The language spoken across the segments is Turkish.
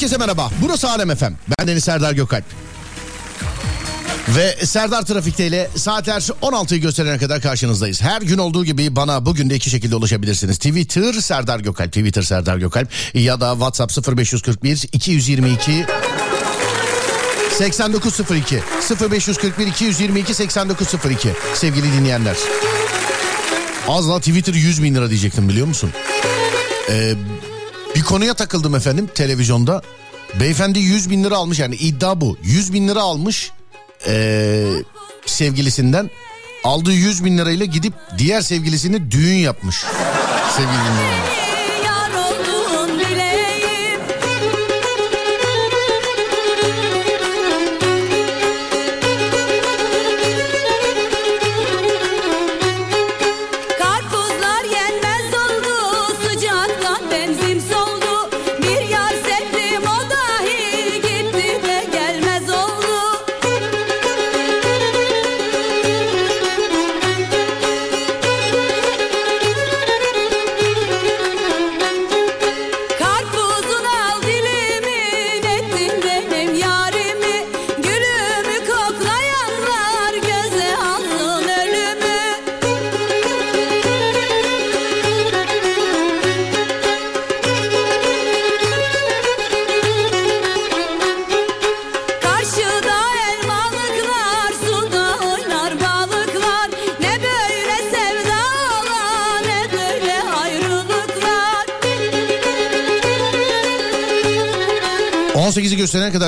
Herkese merhaba. Burası Alem Efem. Ben Deniz Serdar Gökalp. Ve Serdar Trafik'te ile saatler 16'yı gösterene kadar karşınızdayız. Her gün olduğu gibi bana bugün de iki şekilde ulaşabilirsiniz. Twitter Serdar Gökalp, Twitter Serdar Gökalp ya da WhatsApp 0541 222 8902 0541 222 8902 sevgili dinleyenler. Az daha Twitter 100 bin lira diyecektim biliyor musun? Ee, bir konuya takıldım efendim televizyonda. Beyefendi 100 bin lira almış yani iddia bu. 100 bin lira almış ee, sevgilisinden. Aldığı 100 bin lirayla gidip diğer sevgilisini düğün yapmış. Sevgili dinleyenler.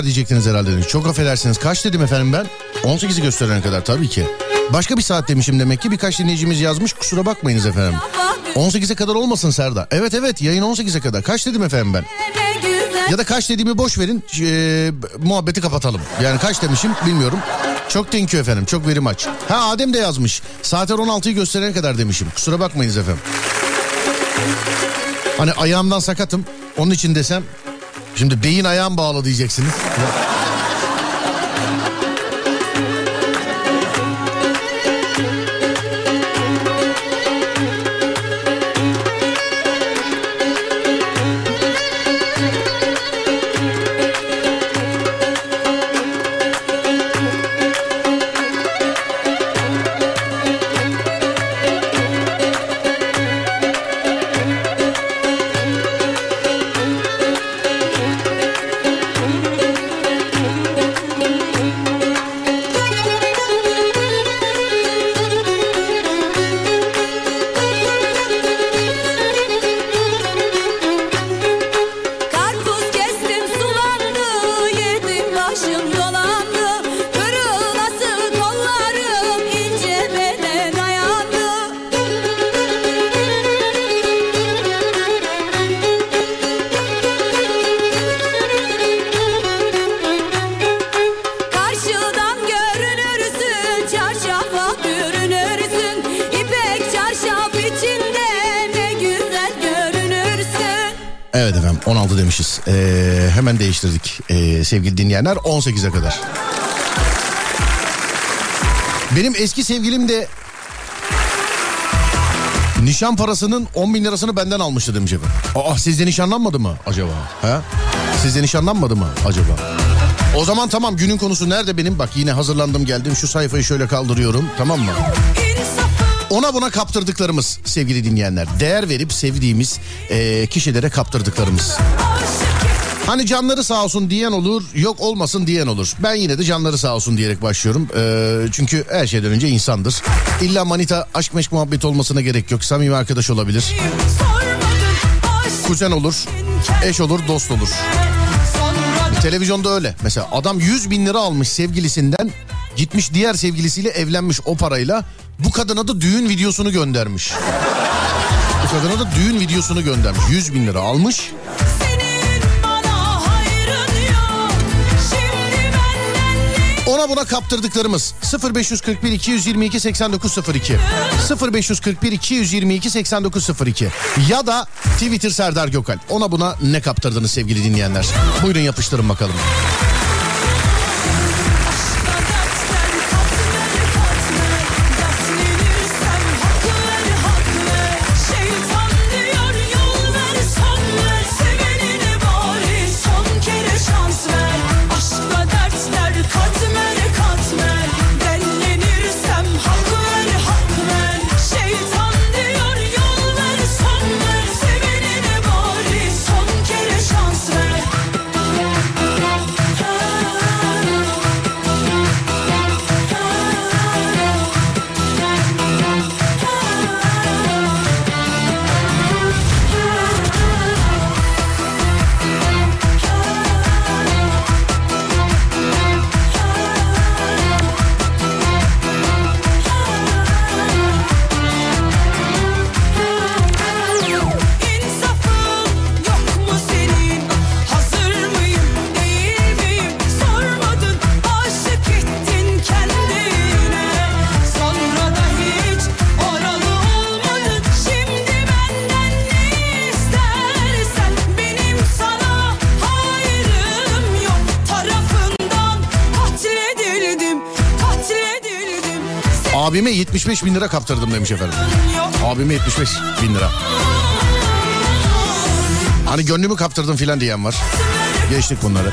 kadar diyecektiniz herhalde. Çok affedersiniz kaç dedim efendim ben? 18'i gösterene kadar tabii ki. Başka bir saat demişim demek ki birkaç dinleyicimiz yazmış kusura bakmayınız efendim. 18'e kadar olmasın Serda. Evet evet yayın 18'e kadar. Kaç dedim efendim ben? Ya da kaç dediğimi boş verin e, muhabbeti kapatalım. Yani kaç demişim bilmiyorum. Çok thank you efendim çok verim aç. Ha Adem de yazmış. Saatler 16'yı gösterene kadar demişim. Kusura bakmayınız efendim. Hani ayağımdan sakatım. Onun için desem şimdi beyin ayağım bağlı diyeceksiniz. Ee, sevgili dinleyenler 18'e kadar. Benim eski sevgilim de nişan parasının 10 bin lirasını benden almıştı demiş efendim. Aa sizde nişanlanmadı mı acaba? Ha? Sizde nişanlanmadı mı acaba? O zaman tamam günün konusu nerede benim? Bak yine hazırlandım geldim şu sayfayı şöyle kaldırıyorum tamam mı? Ona buna kaptırdıklarımız sevgili dinleyenler. Değer verip sevdiğimiz ee, kişilere kaptırdıklarımız. Hani canları sağ olsun diyen olur, yok olmasın diyen olur. Ben yine de canları sağ olsun diyerek başlıyorum. Ee, çünkü her şeyden önce insandır. İlla manita aşk meşk muhabbet olmasına gerek yok. Samimi arkadaş olabilir. Kuzen olur, eş olur, dost olur. Televizyonda öyle. Mesela adam 100 bin lira almış sevgilisinden gitmiş diğer sevgilisiyle evlenmiş o parayla. Bu kadına da düğün videosunu göndermiş. Bu kadına da düğün videosunu göndermiş. 100 bin lira almış. Ona buna kaptırdıklarımız 0541 222 8902 0541 222 8902 ya da Twitter Serdar Gökal. Ona buna ne kaptırdınız sevgili dinleyenler? Buyurun yapıştırın bakalım. 75 bin lira kaptırdım demiş efendim. Abime 75 bin lira. Hani gönlümü kaptırdım filan diyen var. Geçtik bunları.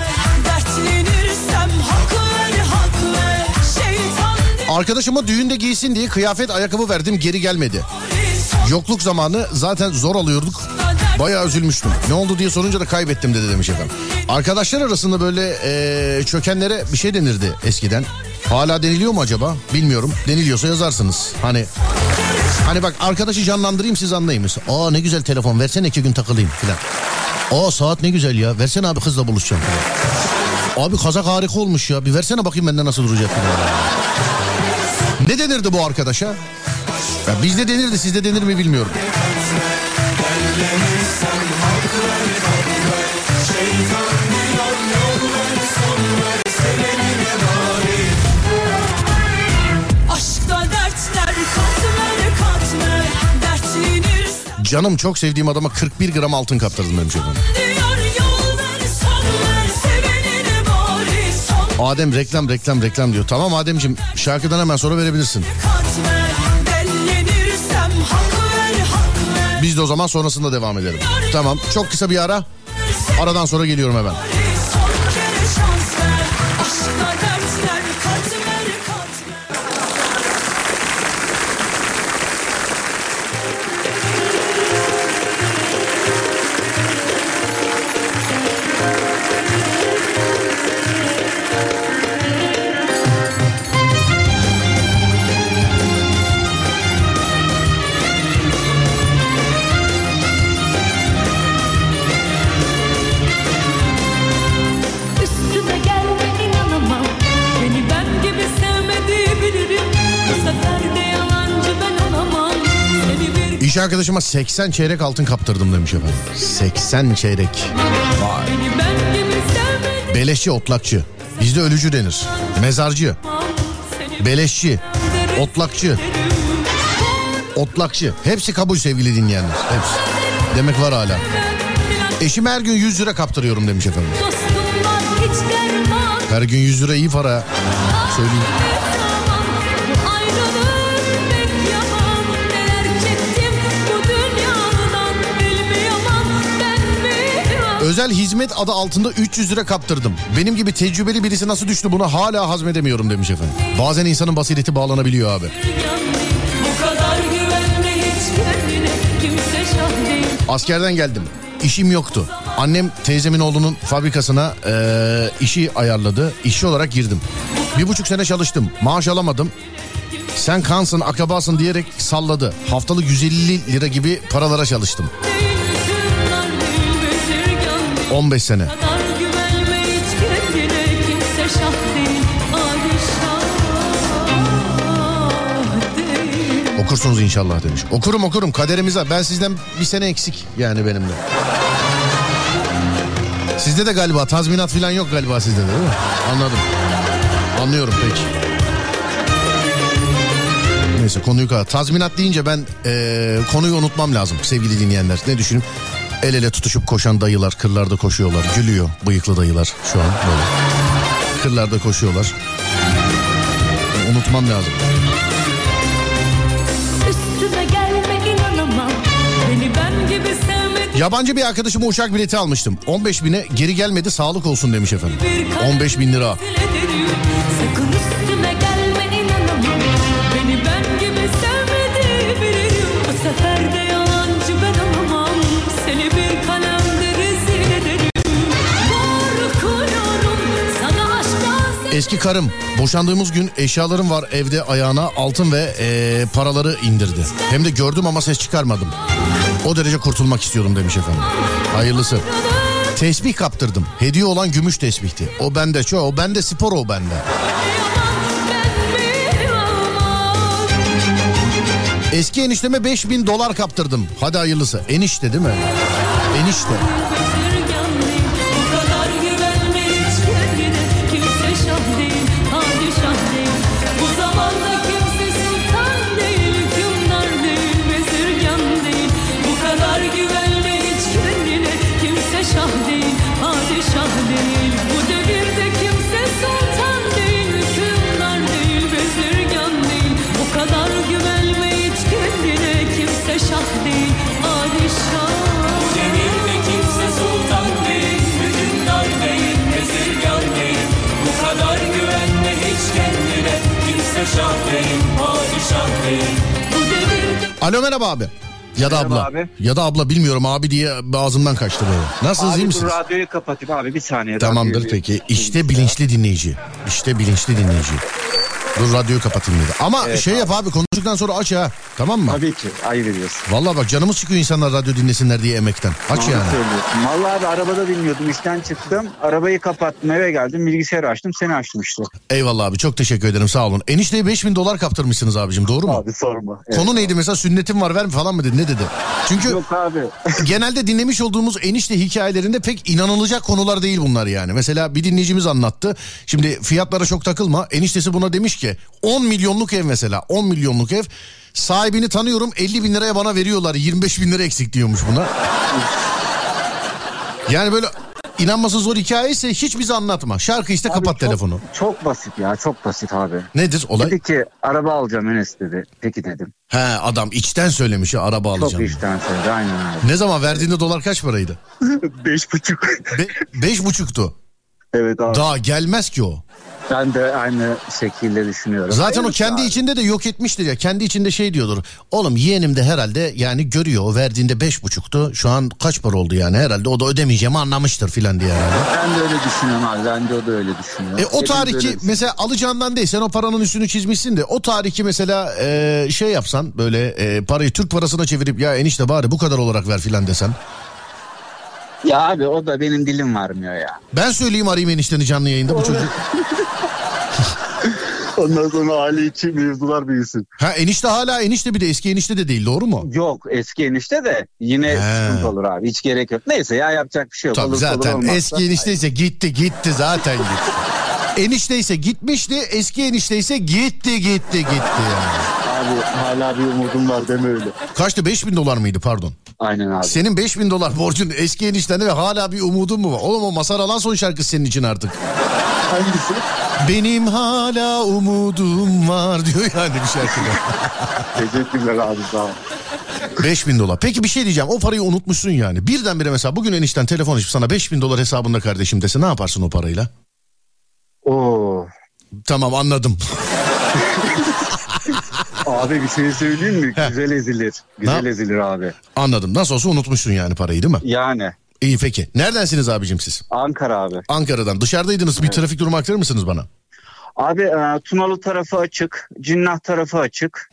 Arkadaşıma düğünde giysin diye kıyafet ayakkabı verdim geri gelmedi. Yokluk zamanı zaten zor alıyorduk. Bayağı üzülmüştüm. Ne oldu diye sorunca da kaybettim dedi demiş efendim. Arkadaşlar arasında böyle eee, çökenlere bir şey denirdi eskiden. Hala deniliyor mu acaba? Bilmiyorum. Deniliyorsa yazarsınız. Hani hani bak arkadaşı canlandırayım siz anlayın. Mesela, Aa ne güzel telefon versene iki gün takılayım filan. Aa saat ne güzel ya. Versene abi kızla buluşacağım filan. Abi kazak harika olmuş ya. Bir versene bakayım benden nasıl duracak filan. Ne denirdi bu arkadaşa? Ya bizde denirdi sizde denir mi bilmiyorum. Canım çok sevdiğim adama 41 gram altın kaptırdım bari son Adem reklam reklam reklam diyor. Tamam Ademciğim şarkıdan hemen sonra verebilirsin. Biz de o zaman sonrasında devam edelim. Tamam çok kısa bir ara. Aradan sonra geliyorum hemen. İş arkadaşıma 80 çeyrek altın kaptırdım demiş efendim. 80 çeyrek. Vay. Beleşçi otlakçı. Bizde ölücü denir. Mezarcı. Beleşçi. Otlakçı. Otlakçı. Hepsi kabul sevgili dinleyenler. Hepsi. Demek var hala. Eşime her gün 100 lira kaptırıyorum demiş efendim. Her gün 100 lira iyi para. Söyleyeyim. Özel hizmet adı altında 300 lira kaptırdım. Benim gibi tecrübeli birisi nasıl düştü buna hala hazmedemiyorum demiş efendim. Bazen insanın basireti bağlanabiliyor abi. Askerden geldim. İşim yoktu. Annem teyzemin oğlunun fabrikasına eee, işi ayarladı. İşçi olarak girdim. Bir buçuk sene çalıştım. Maaş alamadım. Sen kansın, akrabasın diyerek salladı. Haftalık 150 lira gibi paralara çalıştım. 15 sene. Okursunuz inşallah demiş. Okurum okurum kaderimize. Ben sizden bir sene eksik yani benim de. Sizde de galiba tazminat falan yok galiba sizde de değil mi? Anladım. Anlıyorum peki. Neyse konuyu kadar. Tazminat deyince ben e, konuyu unutmam lazım sevgili dinleyenler. Ne düşünün? El ele tutuşup koşan dayılar kırlarda koşuyorlar. Gülüyor bıyıklı dayılar şu an böyle. Kırlarda koşuyorlar. Unutmam lazım. Yabancı bir arkadaşıma uçak bileti almıştım. 15 bine geri gelmedi sağlık olsun demiş efendim. 15 bin lira. Eski karım boşandığımız gün eşyalarım var evde ayağına altın ve eee, paraları indirdi. Hem de gördüm ama ses çıkarmadım. O derece kurtulmak istiyorum demiş efendim. Hayırlısı. Tesbih kaptırdım. Hediye olan gümüş tesbihti. O bende şu, o bende spor o bende. Eski enişteme 5000 dolar kaptırdım. Hadi hayırlısı. Enişte değil mi? Enişte. Alo merhaba abi. Ya da Merhaba abla. abi. Ya da abla bilmiyorum abi diye ağzımdan kaçtı böyle. Nasılsınız iyi Abi dur misiniz? radyoyu kapatayım abi bir saniye. Tamamdır peki. İşte bilinçli dinleyici. İşte bilinçli dinleyici. Dur radyoyu kapatayım dedi. Ama şey yap abi konuştuktan sonra aç ha. Tamam mı? Tabii ki ayıp ediyorsun. Vallahi bak canımız çıkıyor insanlar radyo dinlesinler diye emekten. Aç Doğru yani. söylüyorsun. Vallahi abi arabada dinliyordum işten çıktım. Arabayı kapattım eve geldim bilgisayarı açtım seni açtım işte. Eyvallah abi çok teşekkür ederim sağ olun. Enişteye 5000 dolar kaptırmışsınız abicim doğru mu? Abi sorma. Evet. Konu neydi mesela sünnetim var ver mi falan mı dedi ne dedi? Çünkü Yok abi. genelde dinlemiş olduğumuz enişte hikayelerinde pek inanılacak konular değil bunlar yani. Mesela bir dinleyicimiz anlattı. Şimdi fiyatlara çok takılma. Eniştesi buna demiş ki 10 milyonluk ev mesela 10 milyonluk ev Sahibini tanıyorum 50 bin liraya bana veriyorlar 25 bin lira eksik diyormuş buna. Yani böyle inanması zor hikaye ise hiç bize anlatma. Şarkı işte kapat Abi çok- telefonu. Çok basit ya çok basit abi. Nedir olay? Dedi ki araba alacağım Enes dedi. Peki dedim. He adam içten söylemiş ya araba Çok alacağım. işten söyledi aynen abi. Ne zaman verdiğinde dolar kaç paraydı? Beş buçuk. Be- beş buçuktu. evet abi. Daha gelmez ki o. Ben de aynı şekilde düşünüyorum. Zaten o Evet kendi abi. içinde de yok etmiştir ya. Kendi içinde şey diyordur. Oğlum yeğenim de herhalde yani görüyor. O verdiğinde beş buçuktu. Şu an kaç para oldu yani herhalde. O da ödemeyeceğimi anlamıştır filan diye yani. Ben de öyle düşünüyorum abi. Ben de o da öyle düşünüyor. E, o düşünüyoruz. mesela alacağından değil sen o paranın üstünü çizmişsin de o tarihki mesela e, şey yapsan böyle e, parayı Türk parasına çevirip ya enişte bari bu kadar olarak ver filan desen. Ya abi o da benim dilim varmıyor ya. Ben söyleyeyim arayayım enişteni canlı yayında bu çocuk. Ondan sonra aile içi mevzular büyüsün. Ha enişte hala enişte bir de eski enişte de değil doğru mu? Yok eski enişte de yine He. sıkıntı olur abi. Hiç gerek yok. Neyse ya yapacak bir şey yok. Tabii olur, zaten olmazsa- eski enişteyse gitti gitti zaten gitti. Enişteyse gitmişti eski enişteyse gitti gitti gitti yani. Abi hala bir umudum var deme öyle. Kaçtı 5000 dolar mıydı pardon? Aynen abi. Senin 5000 dolar borcun eski eniştende ve hala bir umudun mu var? Oğlum o Masar Alan son şarkısı senin için artık. Hangisi? Benim hala umudum var diyor yani bir şarkıda. Teşekkürler abi sağ ol. 5000 dolar. Peki bir şey diyeceğim o parayı unutmuşsun yani. Birdenbire mesela bugün enişten telefon açıp sana 5000 dolar hesabında kardeşim dese ne yaparsın o parayla? Oo. Tamam anladım. Abi bir şey söyleyeyim mi? Güzel ezilir. Güzel ezilir abi. Anladım. Nasıl olsa unutmuşsun yani parayı değil mi? Yani İyi peki. Neredensiniz abicim siz? Ankara abi. Ankara'dan. Dışarıdaydınız. Bir trafik durumu aktarır mısınız bana? Abi e, Tunalı tarafı açık. Cinnah tarafı açık.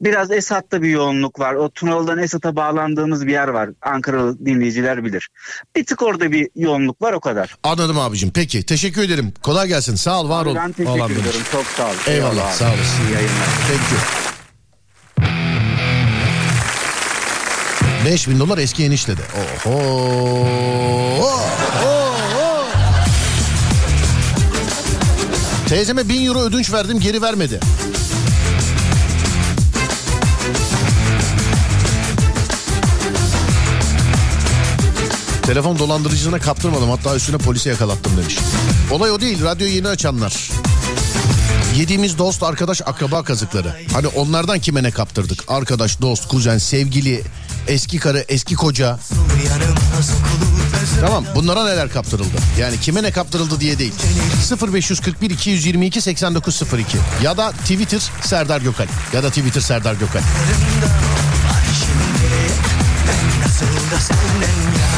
Biraz Esat'ta bir yoğunluk var. O Tunalı'dan Esat'a bağlandığımız bir yer var. Ankaralı dinleyiciler bilir. Bir tık orada bir yoğunluk var o kadar. Anladım abicim. Peki. Teşekkür ederim. Kolay gelsin. Sağ ol. Var ol. ben teşekkür ederim. Çok sağ ol. Eyvallah, abi. sağ olasın. İyi yayınlar. Thank you. 5000 dolar eski enişte de. Oho. Oho. Teyzeme 1000 euro ödünç verdim geri vermedi. Telefon dolandırıcısına kaptırmadım hatta üstüne polise yakalattım demiş. Olay o değil radyo yeni açanlar. Yediğimiz dost, arkadaş, akraba kazıkları. Hani onlardan kime ne kaptırdık? Arkadaş, dost, kuzen, sevgili, eski karı, eski koca. Tamam bunlara neler kaptırıldı? Yani kime ne kaptırıldı diye değil. 0541 222 8902 ya da Twitter Serdar Gökal ya da Twitter Serdar Gökal. Nasıl da senden ya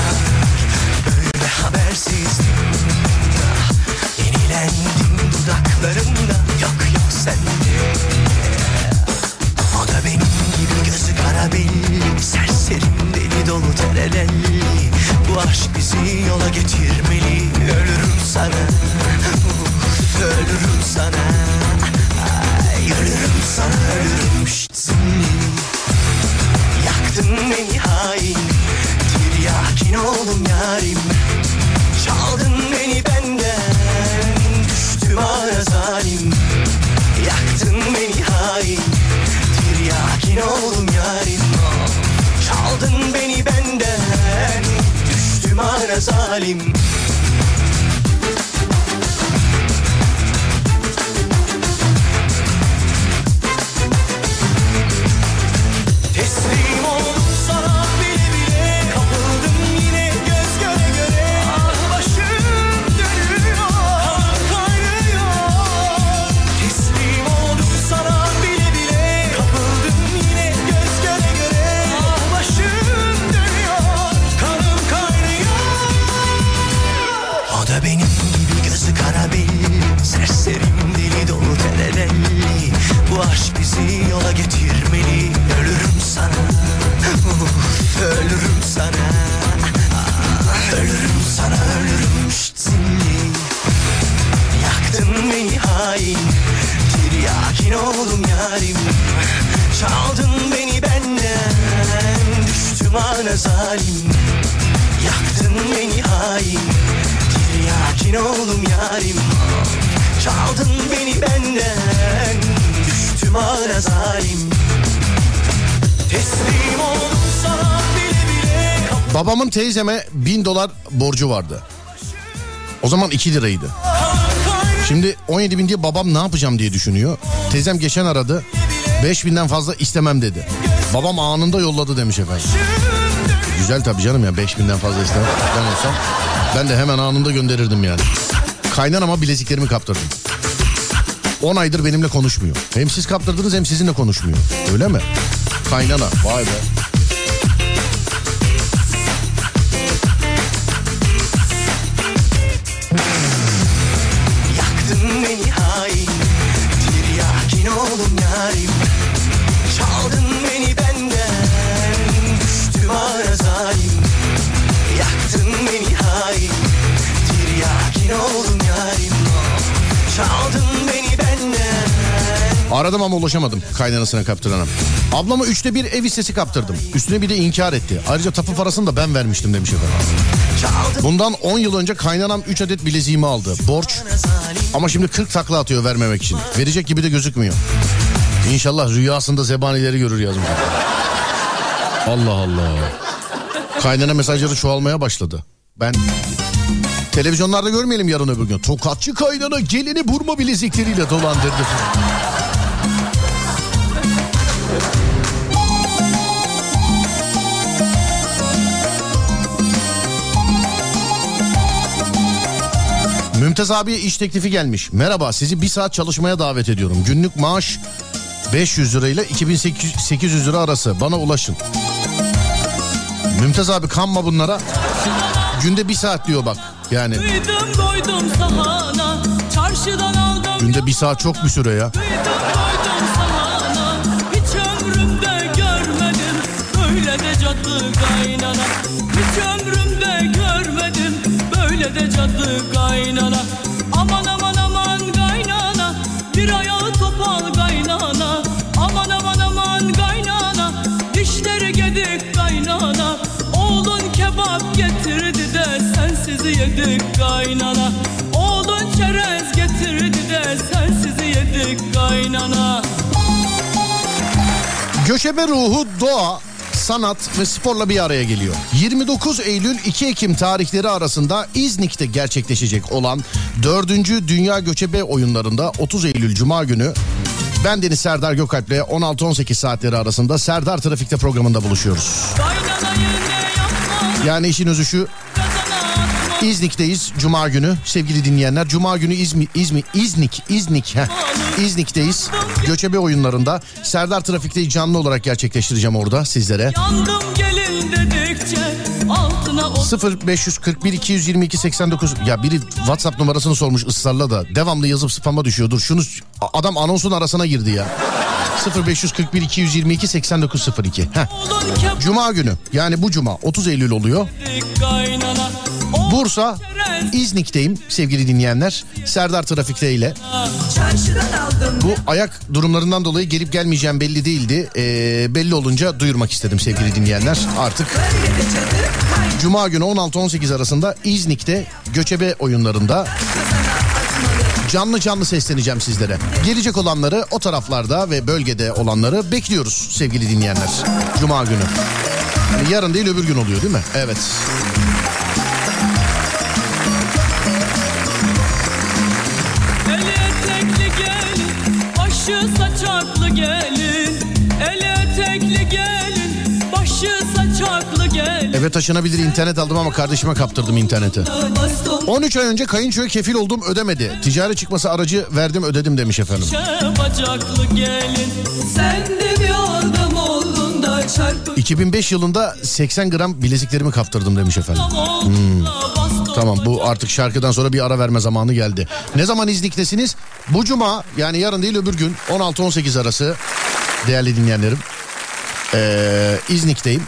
Böyle habersiz Dolu terelelli Bu aşk bizi yola getirmeli. Ölürüm sana Uf, Ölürüm sana. Ay, Ölürüm sana ölürüm Şşt, seni. Yaktın beni hain Tiryakin oldum yarim ara teyzeme bin dolar borcu vardı. O zaman 2 liraydı. Şimdi 17 bin diye babam ne yapacağım diye düşünüyor. Teyzem geçen aradı. 5 binden fazla istemem dedi. Babam anında yolladı demiş efendim. Güzel tabii canım ya 5 binden fazla istemem. Ben olsam ben de hemen anında gönderirdim yani. Kaynanama bileziklerimi kaptırdım. 10 aydır benimle konuşmuyor. Hem siz kaptırdınız hem sizinle konuşmuyor. Öyle mi? Kaynana vay be. Aradım ama ulaşamadım kaynanasına kaptırana. Ablama üçte bir ev hissesi kaptırdım. Üstüne bir de inkar etti. Ayrıca tapu parasını da ben vermiştim demiş efendim. Bundan 10 yıl önce kaynanam 3 adet bileziğimi aldı. Borç ama şimdi 40 takla atıyor vermemek için. Verecek gibi de gözükmüyor. İnşallah rüyasında zebanileri görür yazmış. Allah Allah. Kaynana mesajları çoğalmaya başladı. Ben televizyonlarda görmeyelim yarın öbür gün. Tokatçı kaynana gelini burma bilezikleriyle dolandırdı. Mümtaz abiye iş teklifi gelmiş. Merhaba sizi bir saat çalışmaya davet ediyorum. Günlük maaş 500 lirayla 2800 lira arası. Bana ulaşın. Mümtaz abi kanma bunlara. Günde bir saat diyor bak. Yani Kıydım doydum sahana Çarşıdan aldım günde bir saat çok bir süre ya. Doydum sahana Hiç ömrümde görmedim Böyle de cadı kaynana Böyle de cadı kaynana. Aman aman aman kaynana. Bir ayağı topal kaynana. Aman aman aman kaynana. Dişleri gedik kaynana. Oğlun kebap getirdi de sensiz yedik kaynana. Oğlun çerez getirdi de sensiz yedik kaynana. Göçebe ruhu doğa, sanat ve sporla bir araya geliyor. 29 Eylül 2 Ekim tarihleri arasında İznik'te gerçekleşecek olan 4. Dünya Göçebe Oyunlarında 30 Eylül Cuma günü ben Deniz Serdar Gökalp'le 16-18 saatleri arasında Serdar Trafik'te programında buluşuyoruz. Yani işin özü şu İznik'teyiz Cuma günü sevgili dinleyenler. Cuma günü İzmi, İzmi, İznik, İznik, heh, İznik'teyiz. Göçebe oyunlarında Serdar Trafik'te canlı olarak gerçekleştireceğim orada sizlere. Yandım gelin dedikçe altına o 0541 222 89 ya biri WhatsApp numarasını sormuş ısrarla da devamlı yazıp spama düşüyor. Dur şunu adam anonsun arasına girdi ya. 0541 222 8902. Heh. Cuma günü yani bu cuma 30 Eylül oluyor. Bursa İznik'teyim sevgili dinleyenler. Serdar Trafik'te ile. Bu ayak durumlarından dolayı gelip gelmeyeceğim belli değildi. Ee, belli olunca duyurmak istedim sevgili dinleyenler. Artık Cuma günü 16-18 arasında İznik'te göçebe oyunlarında canlı canlı sesleneceğim sizlere. Gelecek olanları o taraflarda ve bölgede olanları bekliyoruz sevgili dinleyenler. Cuma günü. Yarın değil öbür gün oluyor değil mi? Evet. Eli Eve taşınabilir internet aldım ama kardeşime kaptırdım interneti. Baston 13 ay önce kayınçoya kefil oldum ödemedi. Ticari çıkması aracı verdim ödedim demiş efendim. gelin çarpı 2005 yılında 80 gram bileziklerimi kaptırdım demiş efendim. Hmm. Tamam bu artık şarkıdan sonra bir ara verme zamanı geldi. Ne zaman İznik'tesiniz? Bu cuma yani yarın değil öbür gün 16-18 arası değerli dinleyenlerim. Ee, İznik'teyim.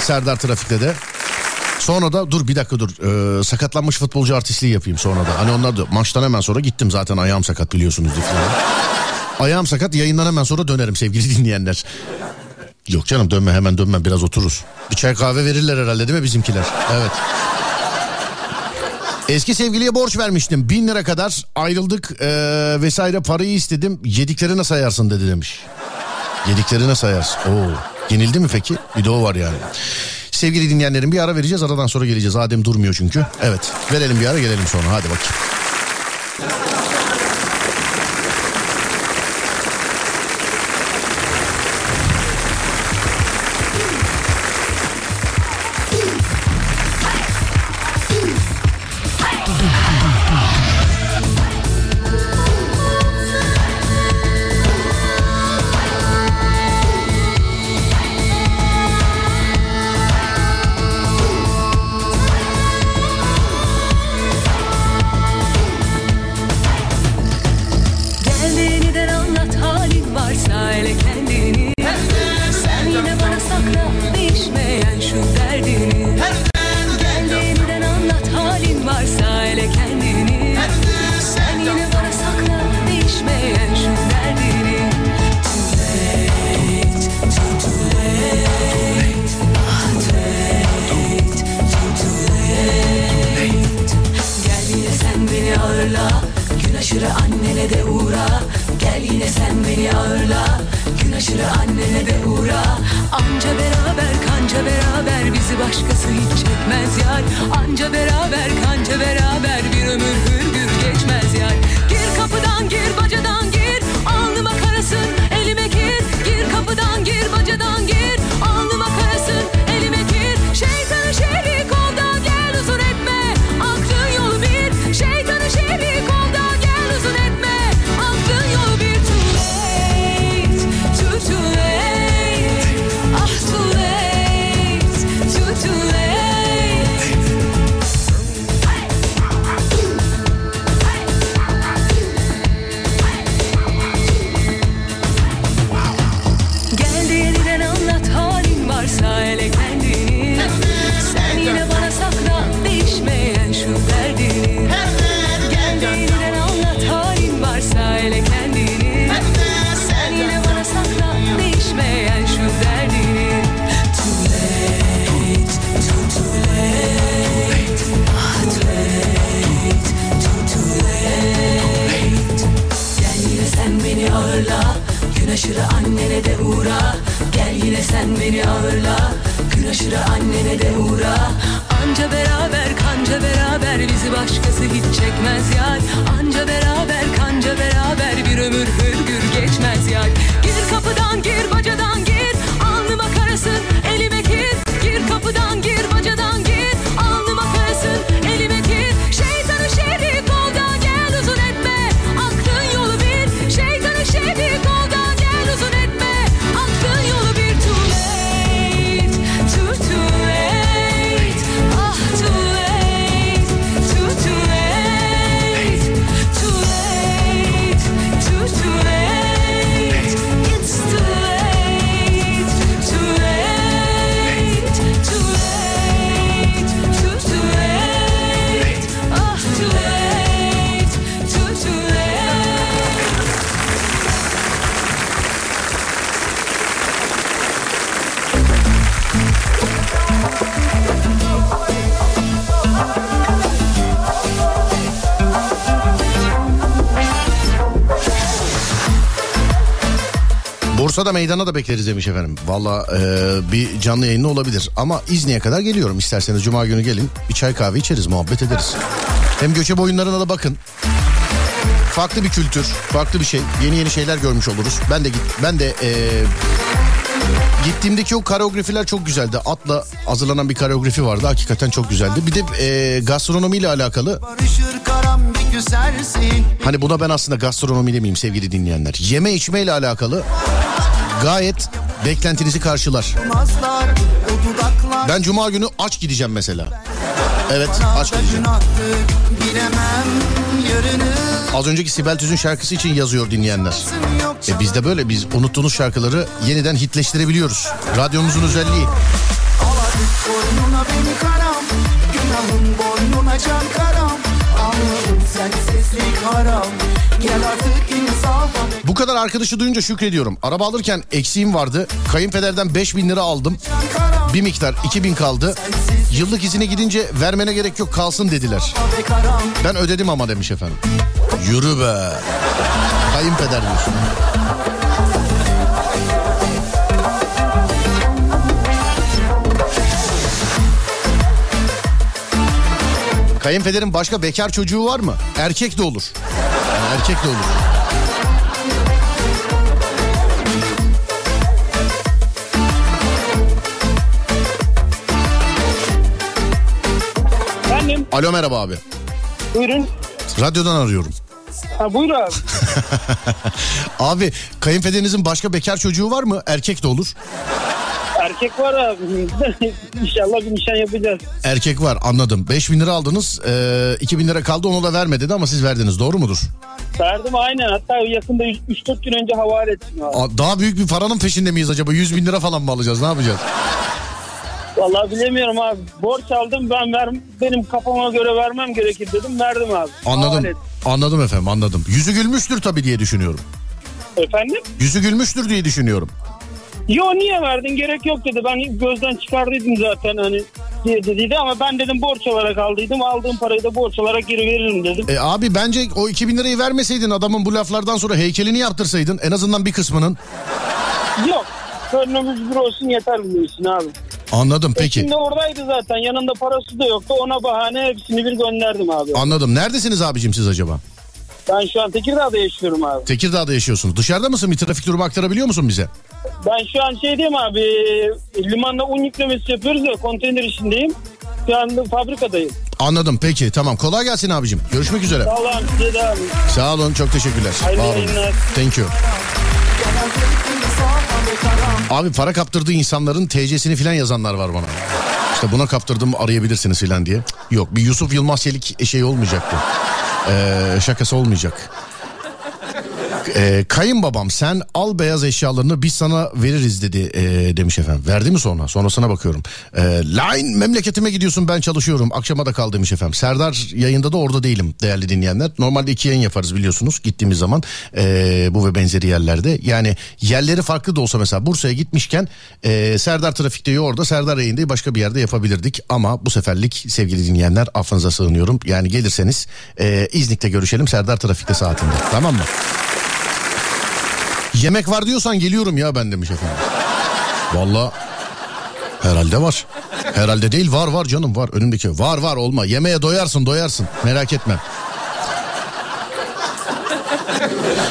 Serdar Trafik'te de. Sonra da dur bir dakika dur ee, sakatlanmış futbolcu artistliği yapayım sonra da. Hani onlar da maçtan hemen sonra gittim zaten ayağım sakat biliyorsunuz. ayağım sakat yayından hemen sonra dönerim sevgili dinleyenler. Yok canım dönme hemen dönme biraz otururuz. Bir çay kahve verirler herhalde değil mi bizimkiler? Evet. Eski sevgiliye borç vermiştim. Bin lira kadar ayrıldık ee, vesaire parayı istedim. Yediklerine sayarsın dedi demiş. Yediklerine sayarsın. Oo. Yenildi mi peki? Bir de o var yani. Sevgili dinleyenlerim bir ara vereceğiz. Aradan sonra geleceğiz. Adem durmuyor çünkü. Evet. Verelim bir ara gelelim sonra. Hadi bakayım. Bursa'da meydana da bekleriz demiş efendim. Valla e, bir canlı yayınlı olabilir. Ama İzni'ye kadar geliyorum. İsterseniz cuma günü gelin. Bir çay kahve içeriz muhabbet ederiz. Hem göçebe oyunlarına da bakın. Farklı bir kültür, farklı bir şey. Yeni yeni şeyler görmüş oluruz. Ben de git, ben de e, Gittiğimdeki o kareografiler çok güzeldi. Atla hazırlanan bir kareografi vardı. Hakikaten çok güzeldi. Bir de e, gastronomiyle alakalı. Hani buna ben aslında gastronomi demeyeyim sevgili dinleyenler. Yeme içmeyle alakalı gayet beklentinizi karşılar. Ben cuma günü aç gideceğim mesela. Evet aç gideceğim. Az önceki Sibel Tüz'ün şarkısı için yazıyor dinleyenler. E biz de böyle biz unuttuğunuz şarkıları yeniden hitleştirebiliyoruz. Radyomuzun özelliği. Boynuna beni karam, günahın boynuna can karam bu kadar arkadaşı duyunca şükrediyorum. Araba alırken eksiğim vardı. Kayınpederden 5000 lira aldım. Bir miktar 2000 kaldı. Yıllık izine gidince vermene gerek yok kalsın dediler. Ben ödedim ama demiş efendim. Yürü be. Kayınpeder diyorsun. Kayınpederin başka bekar çocuğu var mı? Erkek de olur. Yani erkek de olur. Efendim Alo merhaba abi. buyurun. Radyodan arıyorum. Ha, buyur abi. Abi kayınpederinizin başka bekar çocuğu var mı? Erkek de olur. Erkek var abi. İnşallah bir nişan yapacağız. Erkek var anladım. 5000 lira aldınız. Ee, 2000 lira kaldı onu da verme dedi ama siz verdiniz doğru mudur? Verdim aynen. Hatta yakında 3-4 gün önce havale ettim abi. Aa, Daha büyük bir paranın peşinde miyiz acaba? 100 bin lira falan mı alacağız? Ne yapacağız? Vallahi bilemiyorum abi. Borç aldım ben ver, benim kafama göre vermem gerekir dedim. Verdim abi. Havale Anladım. ettim. Anladım efendim anladım. Yüzü gülmüştür tabii diye düşünüyorum. Efendim? Yüzü gülmüştür diye düşünüyorum. Yo niye verdin gerek yok dedi. Ben gözden çıkardıydım zaten hani diye dediydi ama ben dedim borç olarak aldıydım. Aldığım parayı da borç olarak geri veririm dedim. E abi bence o 2000 lirayı vermeseydin adamın bu laflardan sonra heykelini yaptırsaydın en azından bir kısmının. Yok. Gönlümüz bir olsun yeter biliyorsun abi. Anladım peki. Şimdi oradaydı zaten yanında parası da yoktu ona bahane hepsini bir gönderdim abi. Anladım. Neredesiniz abicim siz acaba? Ben şu an Tekirdağ'da yaşıyorum abi. Tekirdağ'da yaşıyorsunuz. Dışarıda mısın? Bir trafik durumu aktarabiliyor musun bize? Ben şu an şey diyeyim abi limanda un yüklemesi yapıyoruz ya konteyner işindeyim. Şu anda fabrikadayım. Anladım peki tamam. Kolay gelsin abicim. Görüşmek üzere. Allah'ım size de abi. Sağ olun çok teşekkürler. Hayırlı Sağ olun. yayınlar. Thank you. Abi para kaptırdığı insanların TC'sini filan yazanlar var bana. İşte buna kaptırdım arayabilirsiniz filan diye. Yok bir Yusuf Yılmaz Çelik şey olmayacak bu. Ee, şakası olmayacak. Ee, kayınbabam sen al beyaz eşyalarını biz sana veririz dedi ee, demiş efendim. Verdi mi sonra? Sonrasına bakıyorum. Ee, Line memleketime gidiyorsun ben çalışıyorum. Akşama da kal demiş efendim. Serdar yayında da orada değilim değerli dinleyenler. Normalde iki yayın yaparız biliyorsunuz gittiğimiz zaman ee, bu ve benzeri yerlerde. Yani yerleri farklı da olsa mesela Bursa'ya gitmişken ee, Serdar trafikte orada Serdar yayında başka bir yerde yapabilirdik. Ama bu seferlik sevgili dinleyenler affınıza sığınıyorum. Yani gelirseniz ee, İznik'te görüşelim Serdar trafikte saatinde tamam mı? Yemek var diyorsan geliyorum ya ben demiş efendim. Valla herhalde var. Herhalde değil var var canım var önümdeki. Var var olma yemeğe doyarsın doyarsın merak etme.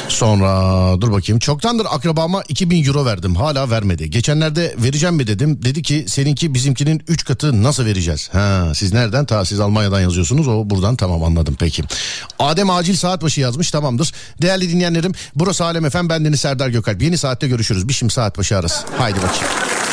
Sonra dur bakayım çoktandır akrabama 2000 euro verdim hala vermedi. Geçenlerde vereceğim mi dedim. Dedi ki seninki bizimkinin 3 katı nasıl vereceğiz? Ha siz nereden? Ta siz Almanya'dan yazıyorsunuz o buradan tamam anladım peki. Adem acil saat başı yazmış tamamdır. Değerli dinleyenlerim burası Alem Efem bendeniz Serdar Gökalp. Yeni saatte görüşürüz. Bir şimdi saat başı arası. Haydi bakayım.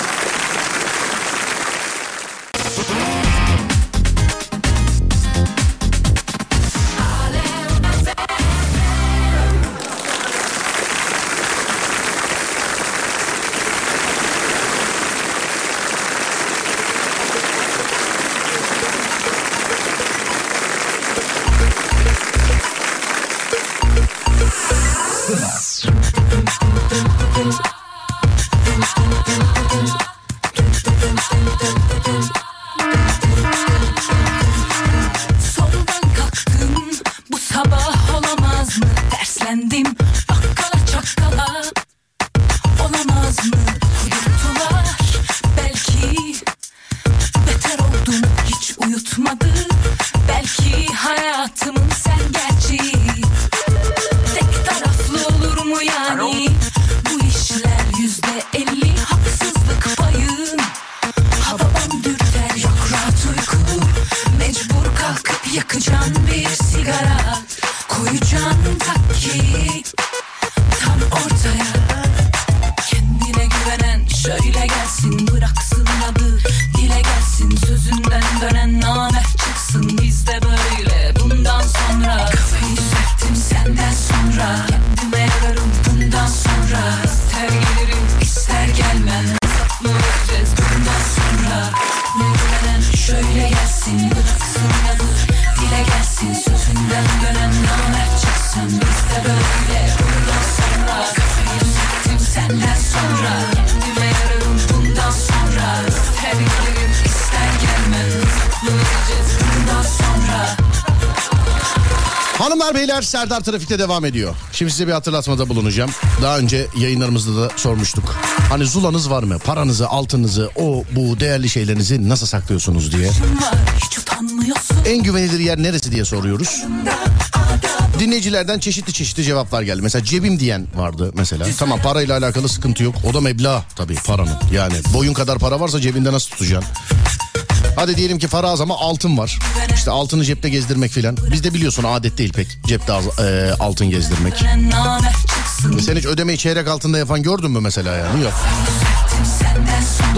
Beyler Serdar Trafik'te devam ediyor. Şimdi size bir hatırlatmada bulunacağım. Daha önce yayınlarımızda da sormuştuk. Hani zulanız var mı? Paranızı, altınızı, o bu değerli şeylerinizi nasıl saklıyorsunuz diye. En güvenilir yer neresi diye soruyoruz. Dinleyicilerden çeşitli çeşitli cevaplar geldi. Mesela cebim diyen vardı mesela. Tamam parayla alakalı sıkıntı yok. O da meblağ tabii paranın. Yani boyun kadar para varsa cebinde nasıl tutacaksın? Hadi diyelim ki para az ama altın var. İşte altını cepte gezdirmek filan. Bizde biliyorsun adet değil pek cepte e, altın gezdirmek. Sen hiç ödemeyi çeyrek altında yapan gördün mü mesela yani? Yok.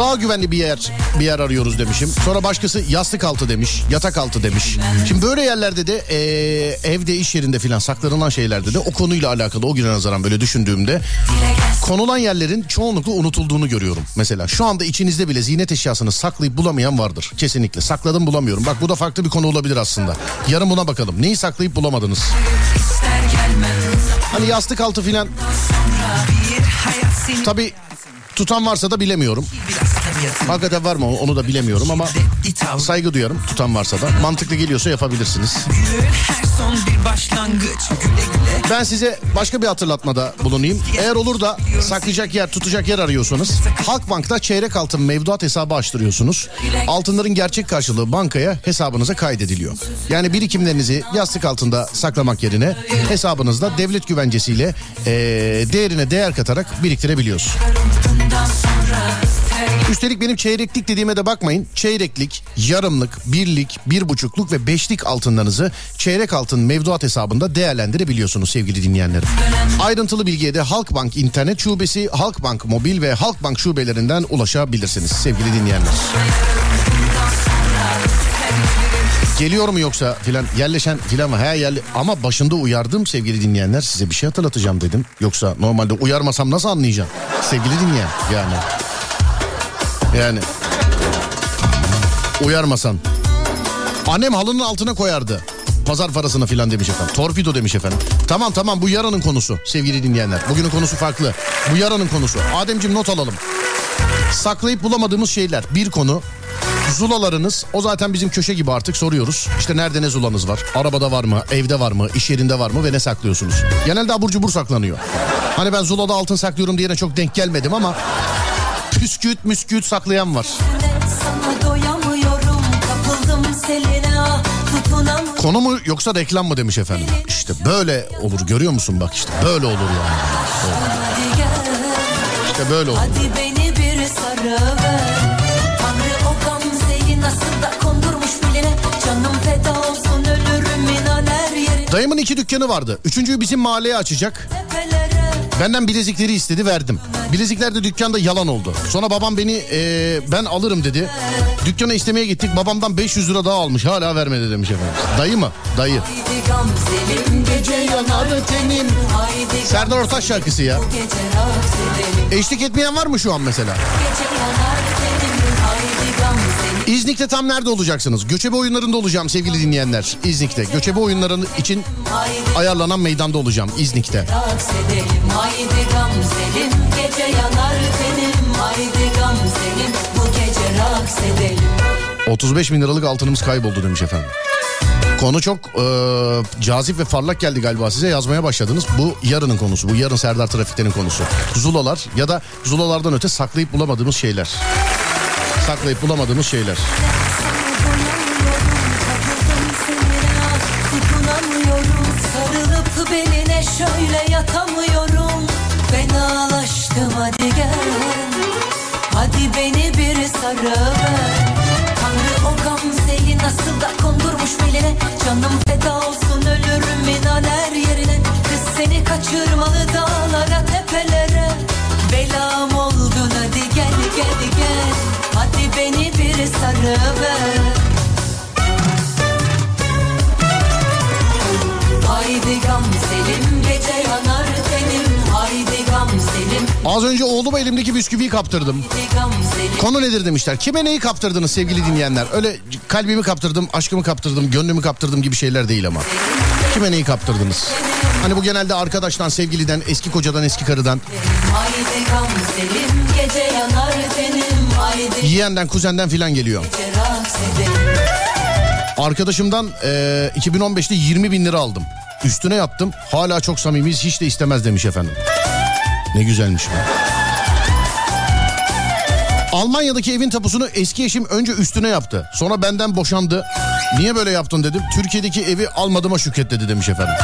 Daha güvenli bir yer bir yer arıyoruz demişim. Sonra başkası yastık altı demiş, yatak altı demiş. Şimdi böyle yerlerde de e, evde, iş yerinde filan saklanılan şeylerde de o konuyla alakalı o güne nazaran böyle düşündüğümde konulan yerlerin çoğunlukla unutulduğunu görüyorum. Mesela şu anda içinizde bile ziynet eşyasını saklayıp bulamayan vardır. Kesinlikle. Sakladım bulamıyorum. Bak bu da farklı bir konu olabilir aslında. Yarın buna bakalım. Neyi saklayıp bulamadınız? Hani yastık altı filan tabii tutan varsa da bilemiyorum. biraz Hakikaten var mı onu da bilemiyorum ama saygı duyarım tutan varsa da. Mantıklı geliyorsa yapabilirsiniz. Ben size başka bir hatırlatmada bulunayım. Eğer olur da saklayacak yer, tutacak yer arıyorsanız Halkbank'ta çeyrek altın mevduat hesabı açtırıyorsunuz. Altınların gerçek karşılığı bankaya hesabınıza kaydediliyor. Yani birikimlerinizi yastık altında saklamak yerine hesabınızda devlet güvencesiyle eee, değerine değer katarak biriktirebiliyorsunuz. Üstelik benim çeyreklik dediğime de bakmayın. Çeyreklik, yarımlık, birlik, bir buçukluk ve beşlik altınlarınızı çeyrek altın mevduat hesabında değerlendirebiliyorsunuz sevgili dinleyenlerim. Ayrıntılı bilgiye de Halkbank internet şubesi, Halkbank mobil ve Halkbank şubelerinden ulaşabilirsiniz sevgili dinleyenler. Geliyor mu yoksa filan yerleşen filan mı? He yerli ama başında uyardım sevgili dinleyenler size bir şey hatırlatacağım dedim. Yoksa normalde uyarmasam nasıl anlayacağım sevgili dinleyen yani. Yani uyarmasan. Annem halının altına koyardı. Pazar parasına filan demiş efendim. Torpido demiş efendim. Tamam tamam bu yarının konusu sevgili dinleyenler. Bugünün konusu farklı. Bu yarının konusu. Ademciğim not alalım. Saklayıp bulamadığımız şeyler. Bir konu. Zulalarınız o zaten bizim köşe gibi artık soruyoruz. İşte nerede ne zulanız var? Arabada var mı? Evde var mı? iş yerinde var mı? Ve ne saklıyorsunuz? Genelde abur cubur saklanıyor. Hani ben zulada altın saklıyorum diyene çok denk gelmedim ama püsküt müsküt saklayan var. Konu mu yoksa reklam mı demiş efendim. İşte böyle olur görüyor musun bak işte böyle olur yani. gel İşte böyle olur. Hadi beni bir sarıver Tanrı o gamzeyi nasıl da kondurmuş biline Canım feda olsun ölürüm inan her yerine Dayımın iki dükkanı vardı. Üçüncüyü bizim mahalleye açacak. Benden bilezikleri istedi verdim. Bilezikler de dükkanda yalan oldu. Sonra babam beni eee, ben alırım dedi. Dükkana istemeye gittik. Babamdan 500 lira daha almış. Hala vermedi demiş efendim. Dayı mı? Dayı. Serdar Ortaç şarkısı ya. Eşlik etmeyen var mı şu an mesela? Gece yanar tenim İznik'te tam nerede olacaksınız? Göçebe oyunlarında olacağım sevgili dinleyenler. İznik'te. Göçebe oyunların için ayarlanan meydanda olacağım İznik'te. raks edelim Haydi gamzelim gece yanar tenim Haydi gamzelim bu gece raks edelim 35 bin liralık altınımız kayboldu demiş efendim. Konu çok e, cazip ve parlak geldi galiba size yazmaya başladınız. Bu yarının konusu. Bu yarın Serdar Trafik'tenin konusu. Zulalar ya da zulalardan öte saklayıp bulamadığımız şeyler. Saklayıp bulamadığımız şeyler. Sarılıp beline şöyle yatamıyorum Fenalaştım hadi gel Hadi beni bir sarıver Tanrı o gamzeyi nasıl da kondurmuş beline Canım feda olsun ölürüm inan her yerine Kız seni kaçırmalı dağlara tepelere Belam oldun hadi gel gel gel Hadi beni bir sarıver Haydi gamzelim gece yanar tenim Haydi gamzelim Az önce oğluma elimdeki bisküviyi kaptırdım. Konu nedir demişler. Kime neyi kaptırdınız sevgili dinleyenler? Öyle kalbimi kaptırdım, aşkımı kaptırdım, gönlümü kaptırdım gibi şeyler değil ama. Kime neyi kaptırdınız? Hani bu genelde arkadaştan, sevgiliden, eski kocadan, eski karıdan, Haydi gamzelim gece yanar tenim yeğenden, kuzenden filan geliyor. Arkadaşımdan e, 2015'te 20 bin lira aldım. Üstüne yattım. Hala çok samimiyiz. Hiç de istemez demiş efendim. Ne güzelmiş bu. Almanya'daki evin tapusunu eski eşim önce üstüne yaptı. Sonra benden boşandı. Niye böyle yaptın dedim. Türkiye'deki evi almadığıma şükret demiş efendim.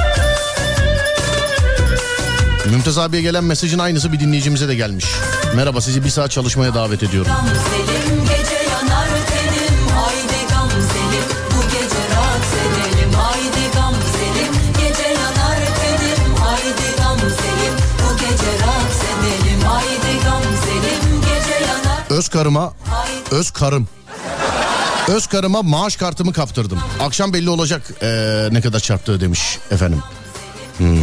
Mümtaz abiye gelen mesajın aynısı bir dinleyicimize de gelmiş. Merhaba sizi bir saat çalışmaya davet ediyorum. Öz karıma, öz karım. Öz karıma maaş kartımı kaptırdım. Akşam belli olacak eee, ne kadar çarptığı demiş efendim. Hmm.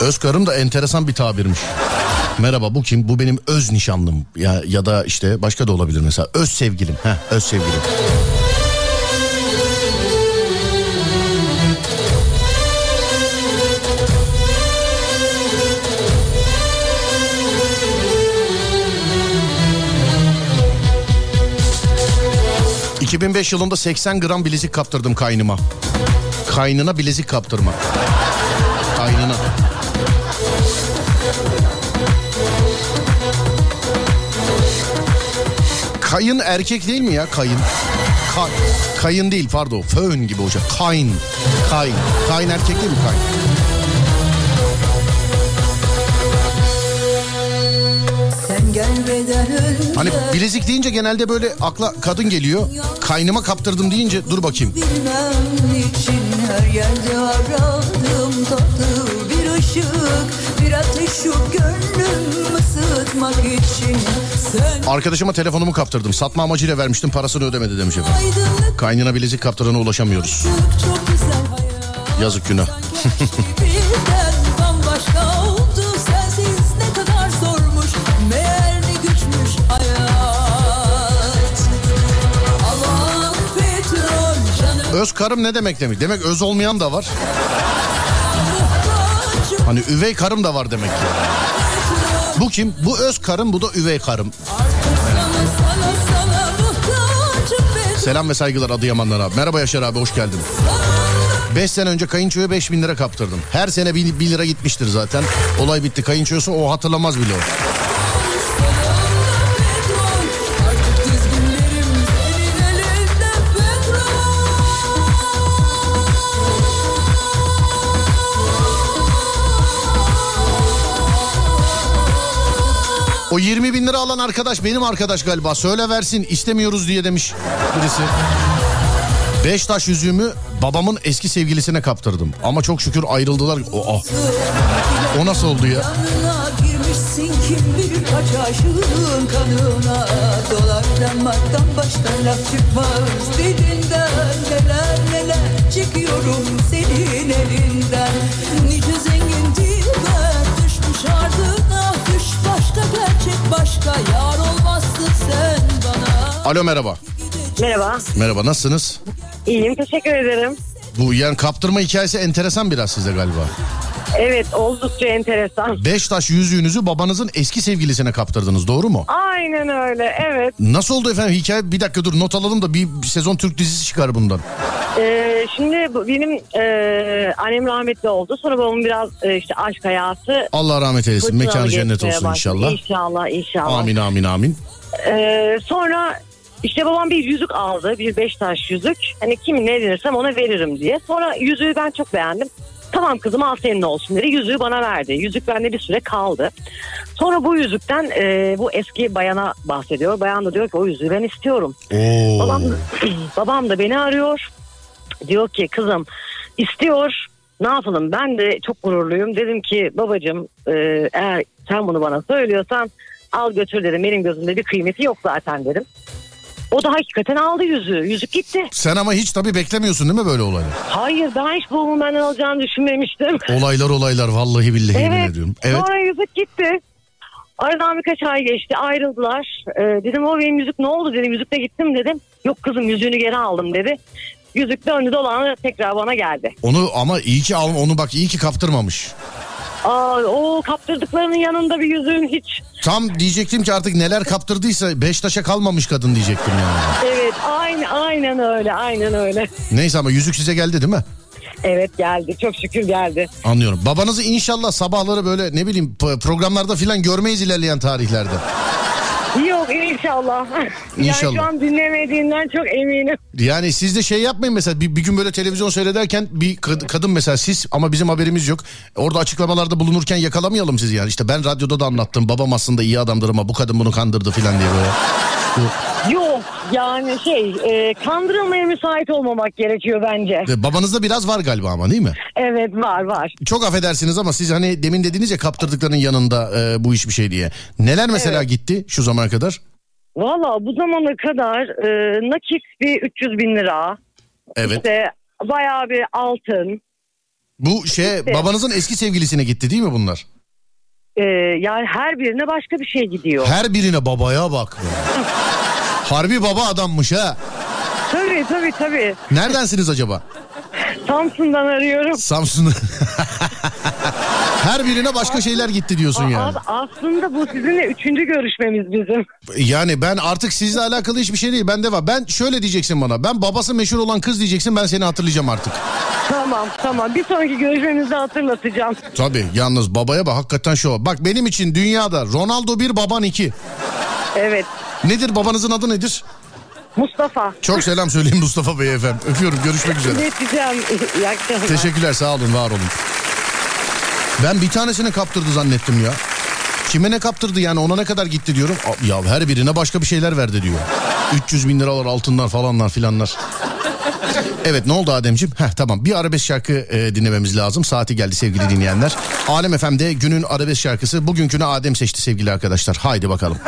Öz karım da enteresan bir tabirmiş. Merhaba bu kim? Bu benim öz nişanlım. Ya ya da işte başka da olabilir mesela. Öz sevgilim. Heh, öz sevgilim. ...2005 yılında 80 gram bilezik kaptırdım kaynıma. Kaynına bilezik kaptırma. Kayın erkek değil mi ya kayın? Kay, kayın değil pardon. Fön gibi olacak. Kayn. Kayn. Kayn erkek değil mi kayn? Hani bilezik deyince genelde böyle akla kadın geliyor. Kaynıma kaptırdım deyince dur bakayım. Bilmem niçin her yerde aradım tatlı Arkadaşıma telefonumu kaptırdım. Satma amacıyla vermiştim parasını ödemedi demiş efendim. Kaynına bilezik kaptırana ulaşamıyoruz. Yazık günah. Öz karım ne demek demek? Demek öz olmayan da var. Hani üvey karım da var demek ki. Bu kim? Bu öz karım bu da üvey karım. Selam ve saygılar Adıyamanlar abi. Merhaba Yaşar abi hoş geldin. 5 sene önce kayınçoya 5 bin lira kaptırdım. Her sene 1 lira gitmiştir zaten. Olay bitti. Kayınçosu o hatırlamaz bile o. O 20 bin lira alan arkadaş benim arkadaş galiba. Söyle versin istemiyoruz diye demiş birisi. Beştaş yüzüğümü babamın eski sevgilisine kaptırdım. Ama çok şükür ayrıldılar. O, ah. o nasıl oldu ya? Nice zengin başka gerçek başka yar olmazsın sen bana Alo merhaba. Merhaba. Merhaba nasılsınız? İyiyim. Teşekkür ederim. Bu yani kaptırma hikayesi enteresan biraz size galiba. Evet oldukça enteresan. Beştaş yüzüğünüzü babanızın eski sevgilisine kaptırdınız doğru mu? Aynen öyle. Evet. Nasıl oldu efendim hikaye? Bir dakika dur not alalım da bir sezon Türk dizisi çıkar bundan. Ee, şimdi bu benim e, annem rahmetli oldu. Sonra babamın biraz e, işte aşk hayatı. Allah rahmet eylesin. fırtınalı Mekanı cennet geçmeye olsun başladı. inşallah. İnşallah inşallah. Amin amin amin. Ee, sonra işte babam bir yüzük aldı. Bir beş taş yüzük. Hani kimin ne verirsem ona veririm diye. Sonra yüzüğü ben çok beğendim. Tamam kızım al senin olsun dedi. Yüzüğü bana verdi. Yüzük bende bir süre kaldı. Sonra bu yüzükten e, bu eski bayana bahsediyor. Bayan da diyor ki o yüzüğü ben istiyorum. Oo. Babam, babam da beni arıyor. Diyor ki kızım istiyor. Ne yapalım ben de çok gururluyum. Dedim ki babacığım e, eğer sen bunu bana söylüyorsan al götür dedim. Benim gözümde bir kıymeti yok zaten dedim. O da hakikaten aldı yüzüğü. Yüzük gitti. Sen ama hiç tabii beklemiyorsun değil mi böyle olaylar? Hayır ben hiç babamın benden alacağını düşünmemiştim. Olaylar olaylar vallahi billahi yemin Evet. ediyorum. Evet. Sonra yüzük gitti. Aradan birkaç ay geçti ayrıldılar. Ee, dedim o benim yüzük ne oldu dedim. Yüzükle gittim dedim. Yok kızım yüzüğünü geri aldım dedi. Yüzük döndü dolanı tekrar bana geldi. Onu ama iyi ki al onu bak iyi ki kaptırmamış. Aa, o kaptırdıklarının yanında bir yüzüğün hiç. Tam diyecektim ki artık neler kaptırdıysa Beştaş'a kalmamış kadın diyecektim yani. Evet aynı, aynen öyle aynen öyle. Neyse ama yüzük size geldi değil mi? Evet geldi. Çok şükür geldi. Anlıyorum. Babanızı inşallah sabahları böyle ne bileyim programlarda filan görmeyiz ilerleyen tarihlerde. Yok inşallah. İnşallah. Yani şu an dinlemediğinden çok eminim. Yani siz de şey yapmayın mesela bir, bir gün böyle televizyon seyrederken bir kad- kadın mesela siz ama bizim haberimiz yok. Orada açıklamalarda bulunurken yakalamayalım sizi yani. İşte ben radyoda da anlattım babam aslında iyi adamdır ama bu kadın bunu kandırdı filan diye böyle. Yok yani şey e, kandırılmaya müsait olmamak gerekiyor bence. Ve Babanızda biraz var galiba ama değil mi? Evet var var. Çok affedersiniz ama siz hani demin dediniz ya kaptırdıklarının yanında e, bu iş bir şey diye. Neler mesela gitti şu zamana kadar? Valla bu zamana kadar e, nakit bir 300 bin lira. Evet. İşte bayağı bir altın. Bu şey babanızın eski sevgilisine gitti değil mi bunlar? E, yani her birine başka bir şey gidiyor. Her birine babaya bak. Harbi baba adammış ha. Tabii tabii tabii. Neredensiniz acaba? Samsun'dan arıyorum. Samsun'da. Her birine başka şeyler gitti diyorsun yani. Aslında bu sizinle üçüncü görüşmemiz bizim. Yani ben artık sizle alakalı hiçbir şey değil. Bende var. Ben şöyle diyeceksin bana. Ben babası meşhur olan kız diyeceksin. Ben seni hatırlayacağım artık. Tamam tamam bir sonraki görüşmemizde hatırlatacağım. Tabii yalnız babaya bak hakikaten şu. Bak benim için dünyada Ronaldo bir baban iki. Evet Nedir babanızın adı nedir? Mustafa. Çok selam söyleyin Mustafa Bey efendim. Öpüyorum görüşmek üzere. İleteceğim. İyi akşamlar. Teşekkürler sağ olun var olun. Ben bir tanesini kaptırdı zannettim ya. Kime ne kaptırdı yani ona ne kadar gitti diyorum. Ya her birine başka bir şeyler verdi diyor. 300 bin liralar altınlar falanlar filanlar. Evet ne oldu Ademciğim? Heh, tamam bir arabesk şarkı e, dinlememiz lazım. Saati geldi sevgili dinleyenler. Alem FM'de günün arabesk şarkısı. Bugünkünü Adem seçti sevgili arkadaşlar. Haydi bakalım.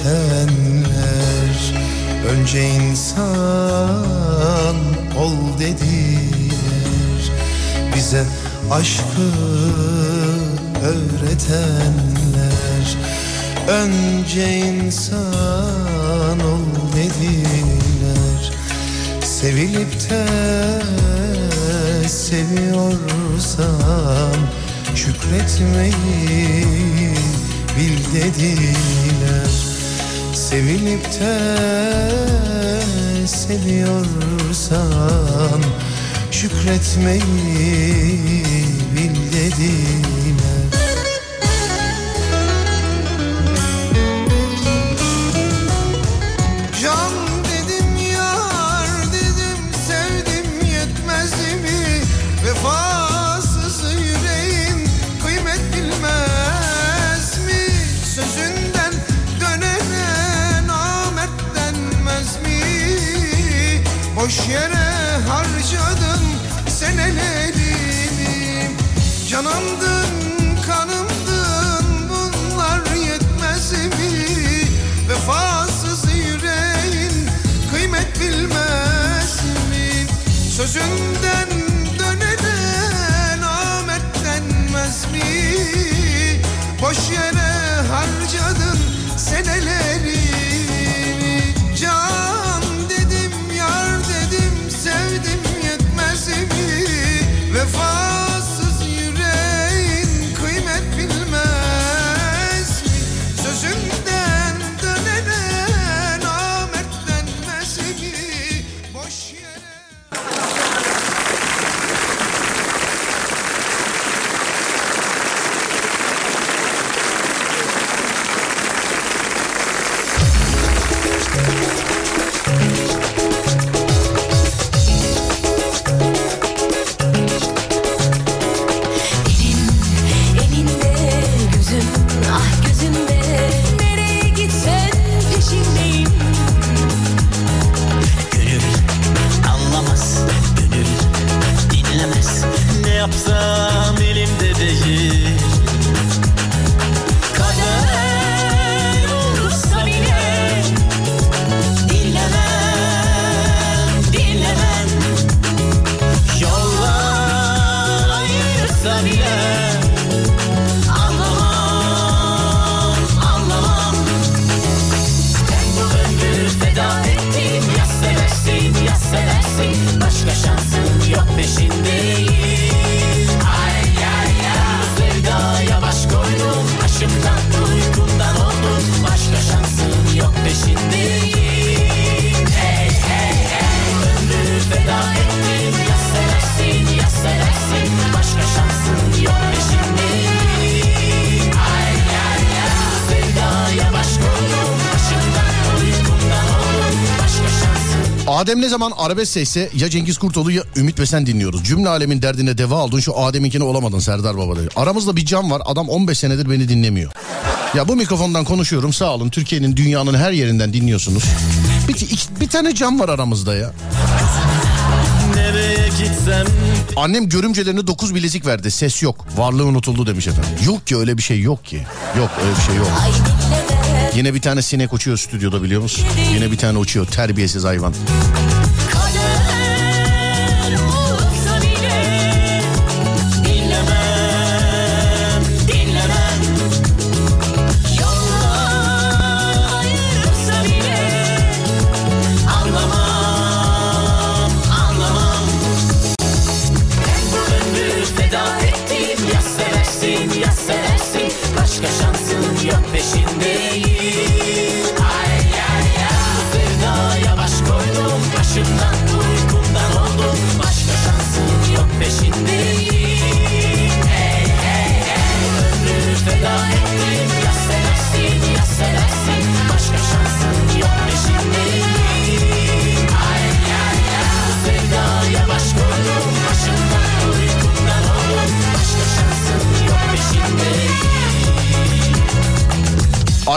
Öğretenler önce insan ol dediler. Bize aşkı öğretenler. Önce insan ol dediler. Sevilip de seviyorsan Şükretmeyi bil dediler Sevilip de seviyorsan Şükretmeyi bil dediler Boş yere harcadın senelerimi Canımdın kanımdın bunlar yetmez mi? Vefasız yüreğin kıymet bilmez mi? Sözünden dönene namert denmez mi? Boş yere Adem ne zaman arabesk sesse ya Cengiz Kurtoğlu ya Ümit Besen dinliyoruz. Cümle alemin derdine deva aldın şu Adem'inkini olamadın Serdar Baba dedi. Aramızda bir cam var adam 15 senedir beni dinlemiyor. Ya bu mikrofondan konuşuyorum sağ olun Türkiye'nin dünyanın her yerinden dinliyorsunuz. Bir, iki- bir tane cam var aramızda ya. nereye gitsem Annem görümcelerine 9 bilezik verdi ses yok. Varlığı unutuldu demiş efendim. Yok ki öyle bir şey yok ki. Yok öyle bir şey yok. Ay Yine bir tane sinek uçuyor stüdyoda biliyor musun? Yine bir tane uçuyor terbiyesiz hayvan.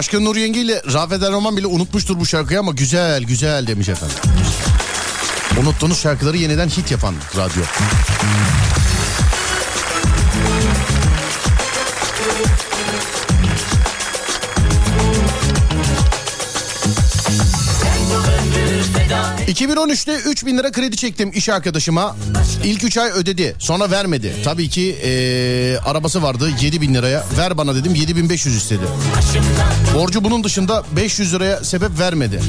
Aşkın Nur Yenge ile Rafet Erroman bile unutmuştur bu şarkıyı ama güzel güzel demiş efendim. Unuttuğunuz şarkıları yeniden hit yapan radyo. Feda 2013'te 3000 lira kredi çektim iş arkadaşıma. İlk 3 ay ödedi. Sonra vermedi. Tabii ki eee, arabası vardı 7000 liraya. Ver bana dedim 7500 istedi. Borcu bunun dışında 500 liraya sebep vermedi.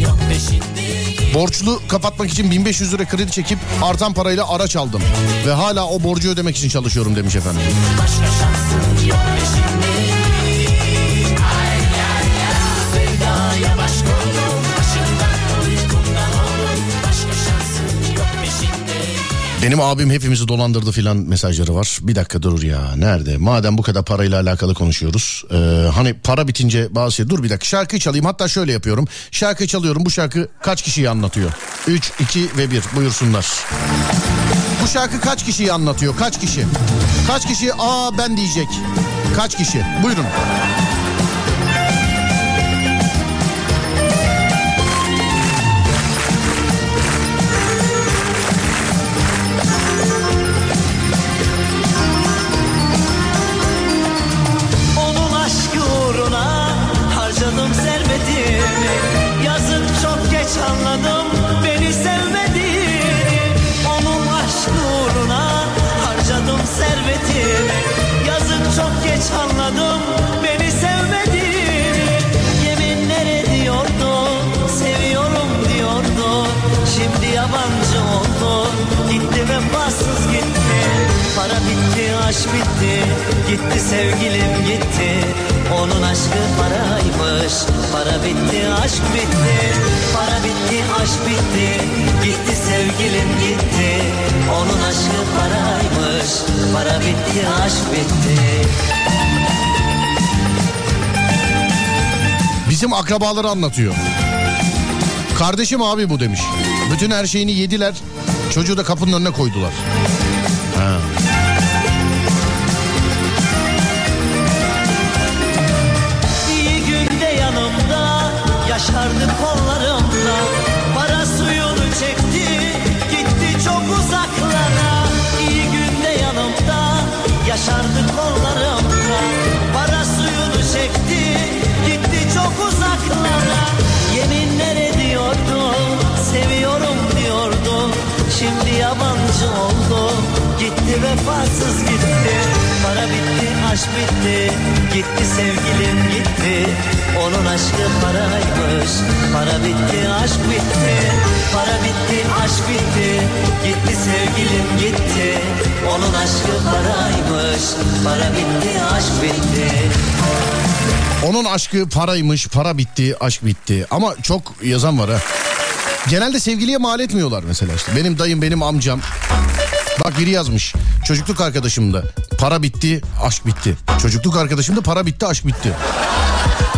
Borçlu kapatmak için 1500 lira kredi çekip artan parayla araç aldım. Ve hala o borcu ödemek için çalışıyorum demiş efendim. Başka şansın yok peşindeyim Benim abim hepimizi dolandırdı filan mesajları var. Bir dakika dur ya nerede? Madem bu kadar parayla alakalı konuşuyoruz. Ee, hani para bitince bazı şey dur bir dakika şarkıyı çalayım. Hatta şöyle yapıyorum. Şarkıyı çalıyorum bu şarkı kaç kişiyi anlatıyor? 3, 2 ve 1 buyursunlar. Bu şarkı kaç kişiyi anlatıyor? Kaç kişi? Kaç kişi aa ben diyecek? Kaç kişi? Buyurun. Onun geç anladım. Beni sevmediğini Onun aşkı uğruna harcadım servetimi Yazık çok geç anladım. Beni sevmediğini Yeminler ediyordu seviyorum diyordu. Şimdi yabancı oldu. Gitti vefasız gitti. Para bitti, aşk bitti, gitti sevgilim gitti. Onun aşkı paraymış, para bitti, aşk bitti. Para bitti, aşk bitti, gitti sevgilim gitti. Onun aşkı paraymış, para bitti, aşk bitti. Bizim akrabaları anlatıyor. Kardeşim abi bu demiş. Bütün her şeyini yediler. Çocuğu da kapının önüne koydular. Ha. Yabancı oldu. Gitti vefasız gitti. Para bitti aşk bitti. Gitti sevgilim gitti. Onun aşkı paraymış. Para bitti aşk bitti. Para bitti aşk bitti. Gitti sevgilim gitti. Onun aşkı paraymış. Para bitti aşk bitti. Onun aşkı paraymış, para bitti, aşk bitti. Ama çok yazan var ha. Genelde sevgiliye mal etmiyorlar mesela işte. Benim dayım, benim amcam. Bak biri yazmış. Çocukluk arkadaşımda para bitti, aşk bitti. Çocukluk arkadaşımda para bitti, aşk bitti.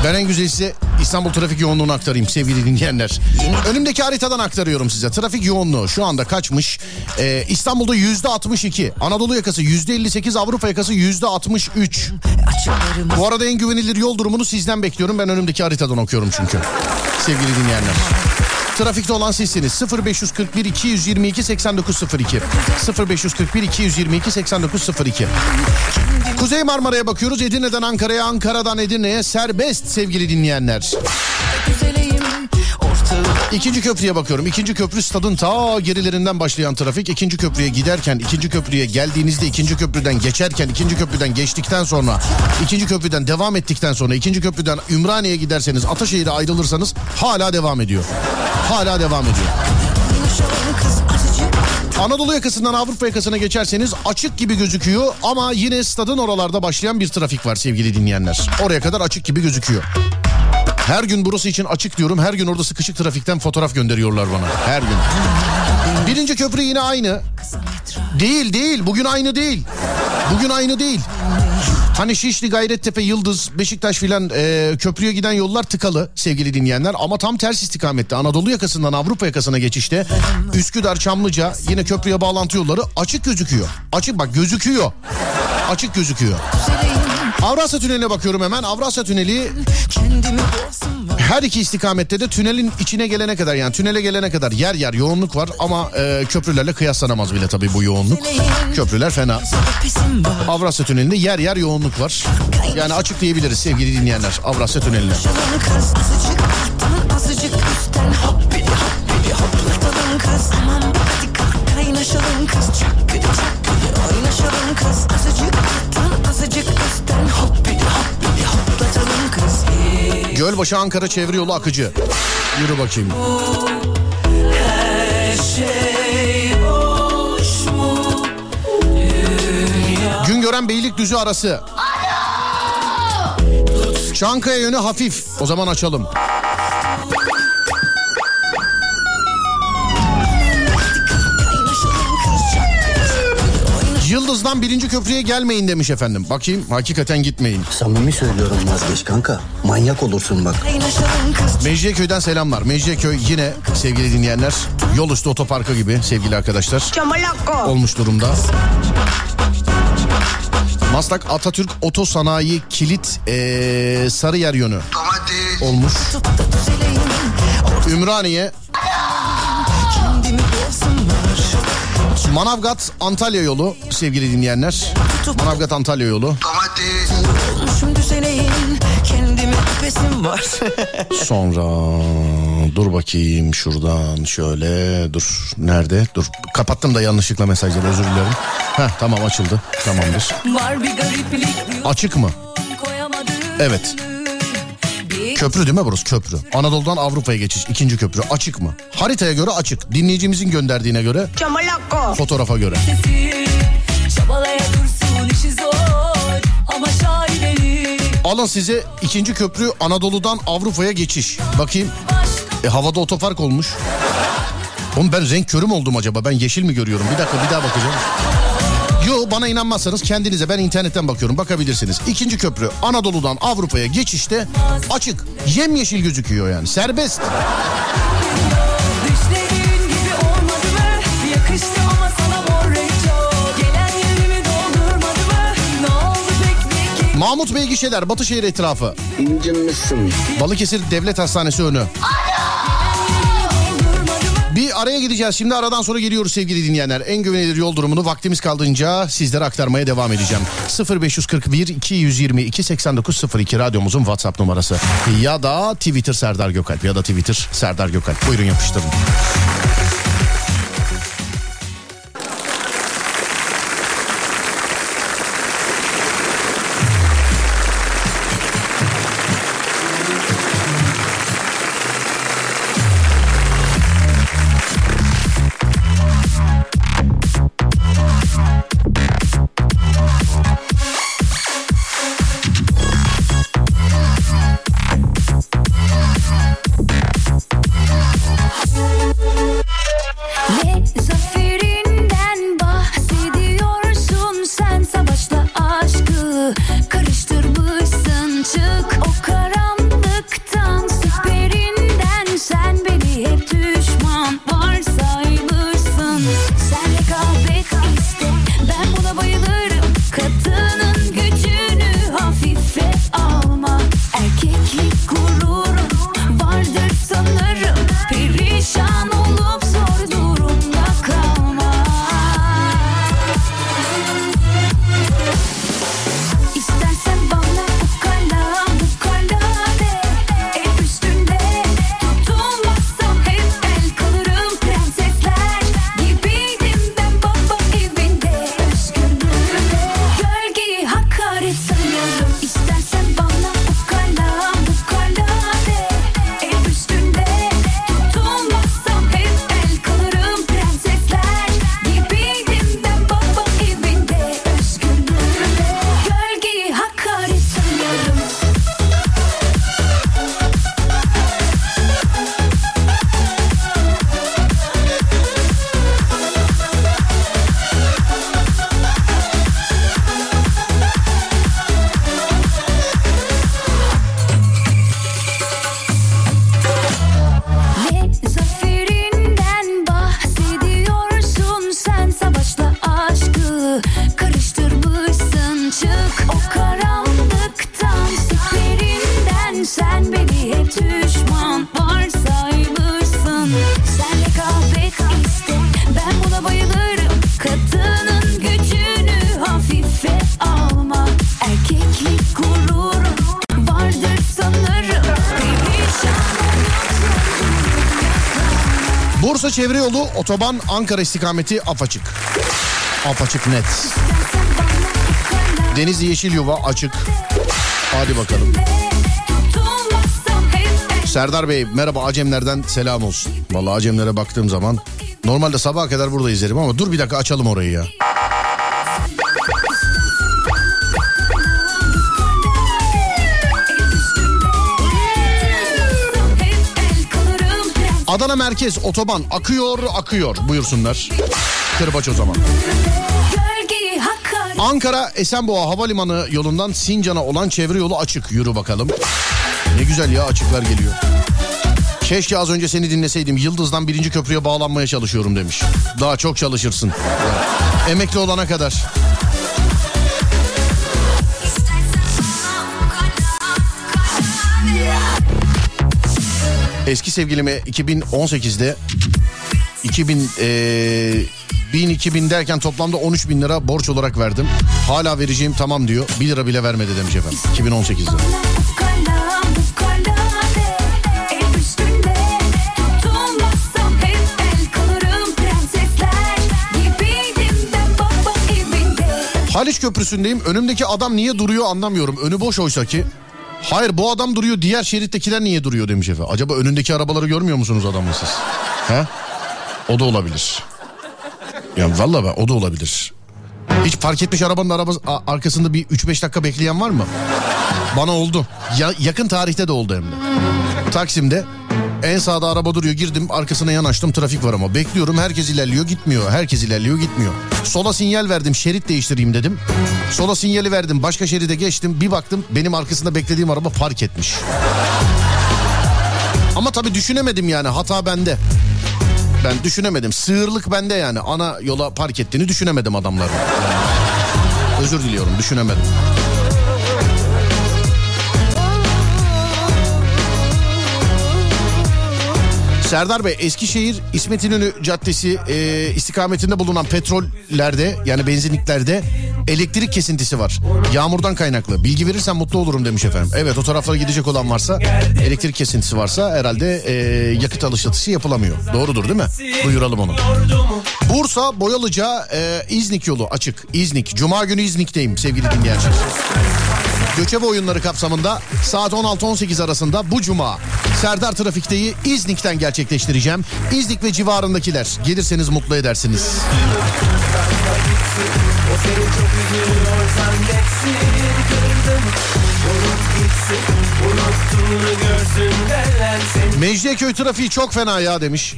Ben en güzel size İstanbul trafik yoğunluğunu aktarayım sevgili dinleyenler. Önümdeki haritadan aktarıyorum size. Trafik yoğunluğu şu anda kaçmış? Ee, İstanbul'da yüzde 62. Anadolu yakası yüzde 58. Avrupa yakası yüzde 63. Bu arada en güvenilir yol durumunu sizden bekliyorum. Ben önümdeki haritadan okuyorum çünkü. Sevgili dinleyenler. Trafikte olan sizsiniz. 0541 222 8902. 0541 222 8902. Kuzey Marmara'ya bakıyoruz. Edirne'den Ankara'ya, Ankara'dan Edirne'ye serbest sevgili dinleyenler. İkinci köprüye bakıyorum. İkinci köprü stadın ta gerilerinden başlayan trafik. İkinci köprüye giderken, ikinci köprüye geldiğinizde, ikinci köprüden geçerken, ikinci köprüden geçtikten sonra, ikinci köprüden devam ettikten sonra, ikinci köprüden Ümraniye'ye giderseniz, Ataşehir'e ayrılırsanız hala devam ediyor. Hala devam ediyor. Anadolu yakasından Avrupa yakasına geçerseniz açık gibi gözüküyor ama yine stadın oralarda başlayan bir trafik var sevgili dinleyenler. Oraya kadar açık gibi gözüküyor. Her gün burası için açık diyorum. Her gün orada sıkışık trafikten fotoğraf gönderiyorlar bana. Her gün. Birinci köprü yine aynı. Değil değil. Bugün aynı değil. Bugün aynı değil. Hani Şişli, Gayrettepe, Yıldız, Beşiktaş filan e, köprüye giden yollar tıkalı sevgili dinleyenler. Ama tam ters istikamette Anadolu yakasından Avrupa yakasına geçişte Üsküdar, Çamlıca yine köprüye bağlantı yolları açık gözüküyor. Açık bak gözüküyor. Açık gözüküyor. Avrasya Tüneli'ne bakıyorum hemen. Avrasya Tüneli her iki istikamette de tünelin içine gelene kadar yani tünele gelene kadar yer yer yoğunluk var ama e, köprülerle kıyaslanamaz bile tabii bu yoğunluk. Köprüler fena. Avrasya Tüneli'nde yer yer yoğunluk var. Yani açık diyebiliriz sevgili dinleyenler Avrasya Tüneli'ne. Kaynaşalım kız Çak gidi çak gidi oynaşalım kız Gölbaşı Ankara çevre yolu akıcı. Yürü bakayım. Şey? Güngören Beylikdüzü arası. Çankaya yönü hafif. O zaman açalım. Yıldız'dan birinci köprüye gelmeyin demiş efendim. Bakayım hakikaten gitmeyin. Samimi söylüyorum vazgeç kanka. Manyak olursun bak. Mecidiyeköy'den selamlar. Mecidiyeköy yine sevgili dinleyenler yol üstü otoparkı gibi sevgili arkadaşlar. Olmuş durumda. Maslak Atatürk Otosanayi Kilit ee, Sarıyer yönü olmuş. Ümraniye Manavgat Antalya yolu sevgili dinleyenler. Manavgat Antalya yolu. Sonra dur bakayım şuradan şöyle dur nerede dur kapattım da yanlışlıkla mesajları özür dilerim. Heh tamam açıldı tamamdır. Açık mı? Evet. Köprü değil mi burası köprü? Anadolu'dan Avrupa'ya geçiş ikinci köprü açık mı? Haritaya göre açık. Dinleyicimizin gönderdiğine göre fotoğrafa göre. Çabalaya dursun işi zor ama şaibeli Alın size ikinci köprü Anadolu'dan Avrupa'ya geçiş. Bakayım. E, havada otopark olmuş. Oğlum ben renk körü mü oldum acaba? Ben yeşil mi görüyorum? Bir dakika bir daha bakacağım. Bana inanmazsanız kendinize ben internetten bakıyorum bakabilirsiniz. İkinci köprü Anadolu'dan Avrupa'ya geçişte açık. Yemyeşil gözüküyor yani serbest. Mahmut Bey gişeler Batışehir etrafı. İncinmişsin. Balıkesir Devlet Hastanesi önü. Bir araya gideceğiz. Şimdi aradan sonra geliyoruz sevgili dinleyenler. En güvenilir yol durumunu vaktimiz kaldığınca sizlere aktarmaya devam edeceğim. 0541 222 8902 radyomuzun WhatsApp numarası. Ya da Twitter Serdar Gökalp ya da Twitter Serdar Gökalp. Buyurun yapıştırın. Bursa çevre yolu otoban Ankara istikameti apaçık. Apaçık net. Denizli Yeşil Yuva açık. Hadi bakalım. Serdar Bey merhaba Acemlerden selam olsun. Vallahi Acemlere baktığım zaman normalde sabaha kadar burada izlerim ama dur bir dakika açalım orayı ya. Adana merkez otoban akıyor akıyor buyursunlar. Kırbaç o zaman. Ankara Esenboğa Havalimanı yolundan Sincan'a olan çevre yolu açık. Yürü bakalım. Ne güzel ya açıklar geliyor. Keşke az önce seni dinleseydim. Yıldız'dan birinci köprüye bağlanmaya çalışıyorum demiş. Daha çok çalışırsın. Emekli olana kadar. Eski sevgilime 2018'de 2000 eee 1000 2000 derken toplamda 13 bin lira borç olarak verdim. Hala vereceğim tamam diyor. 1 lira bile vermedi demiş efendim. 2018'de. Ukala ukala de el üstünde Tutulmazsam hep el kalırım Prensesler gibiydim ben baba evinde Haliç Köprüsü'ndeyim. Önümdeki adam niye duruyor anlamıyorum. Önü boş oysa ki. Hayır bu adam duruyor diğer şerittekiler niye duruyor demiş efendim. Acaba önündeki arabaları görmüyor musunuz adamın siz? He? O da olabilir. Ya vallahi be, o da olabilir. Hiç fark etmiş arabanın arabası, a- arkasında bir 3-5 dakika bekleyen var mı? Bana oldu. Ya, yakın tarihte de oldu hem de. Taksim'de en sağda araba duruyor girdim arkasına yanaştım trafik var ama bekliyorum herkes ilerliyor gitmiyor herkes ilerliyor gitmiyor. Sola sinyal verdim şerit değiştireyim dedim. Sola sinyali verdim başka şeride geçtim bir baktım benim arkasında beklediğim araba park etmiş. Ama tabii düşünemedim yani hata bende. Ben düşünemedim. Sığırlık bende yani. Ana yola park ettiğini düşünemedim adamların. Özür diliyorum düşünemedim. Serdar Bey Eskişehir İsmet İnönü Caddesi e, istikametinde bulunan petrollerde yani benzinliklerde elektrik kesintisi var. Yağmurdan kaynaklı. Bilgi verirsen mutlu olurum demiş efendim. Evet o taraflara gidecek olan varsa elektrik kesintisi varsa herhalde e, yakıt alışverişi yapılamıyor. Doğrudur değil mi? Duyuralım onu. Bursa Boyalıca e, İznik yolu açık. İznik. Cuma günü İznik'teyim sevgili dinleyiciler. Göçebe oyunları kapsamında saat 16-18 arasında bu cuma Serdar Trafik'teyi İznik'ten gerçekleştireceğim. İznik ve civarındakiler gelirseniz mutlu edersiniz. Mecidiyeköy trafiği çok fena ya demiş.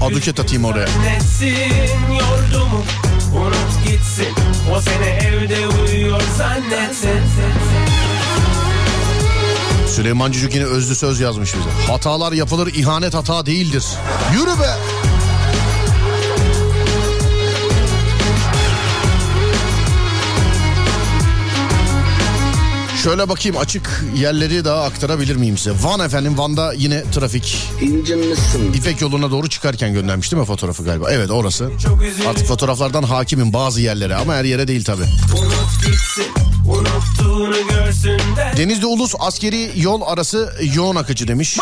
Aduket atayım oraya. Unut gitsin O seni evde uyuyor zannetsin Süleyman Cücük yine özlü söz yazmış bize. Hatalar yapılır ihanet hata değildir. Yürü be. Şöyle bakayım açık yerleri daha aktarabilir miyim size? Van efendim Van'da yine trafik. İncinmişsin. İpek yoluna doğru çıkarken göndermiş değil mi fotoğrafı galiba? Evet orası. Artık fotoğraflardan hakimim bazı yerlere ama her yere değil tabii. Denizli Ulus askeri yol arası yoğun akıcı demiş.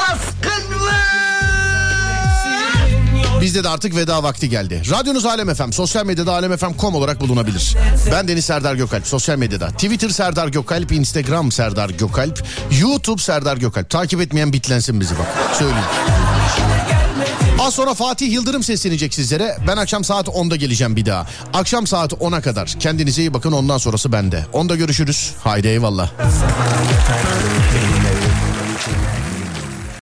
Bizde de artık veda vakti geldi. Radyonuz Alem FM, sosyal medyada alemfm.com olarak bulunabilir. Ben Deniz Serdar Gökalp, sosyal medyada. Twitter Serdar Gökalp, Instagram Serdar Gökalp, YouTube Serdar Gökalp. Takip etmeyen bitlensin bizi bak. Söyleyeyim. Az sonra Fatih Yıldırım seslenecek sizlere. Ben akşam saat 10'da geleceğim bir daha. Akşam saat 10'a kadar. Kendinize iyi bakın ondan sonrası bende. 10'da görüşürüz. Haydi eyvallah.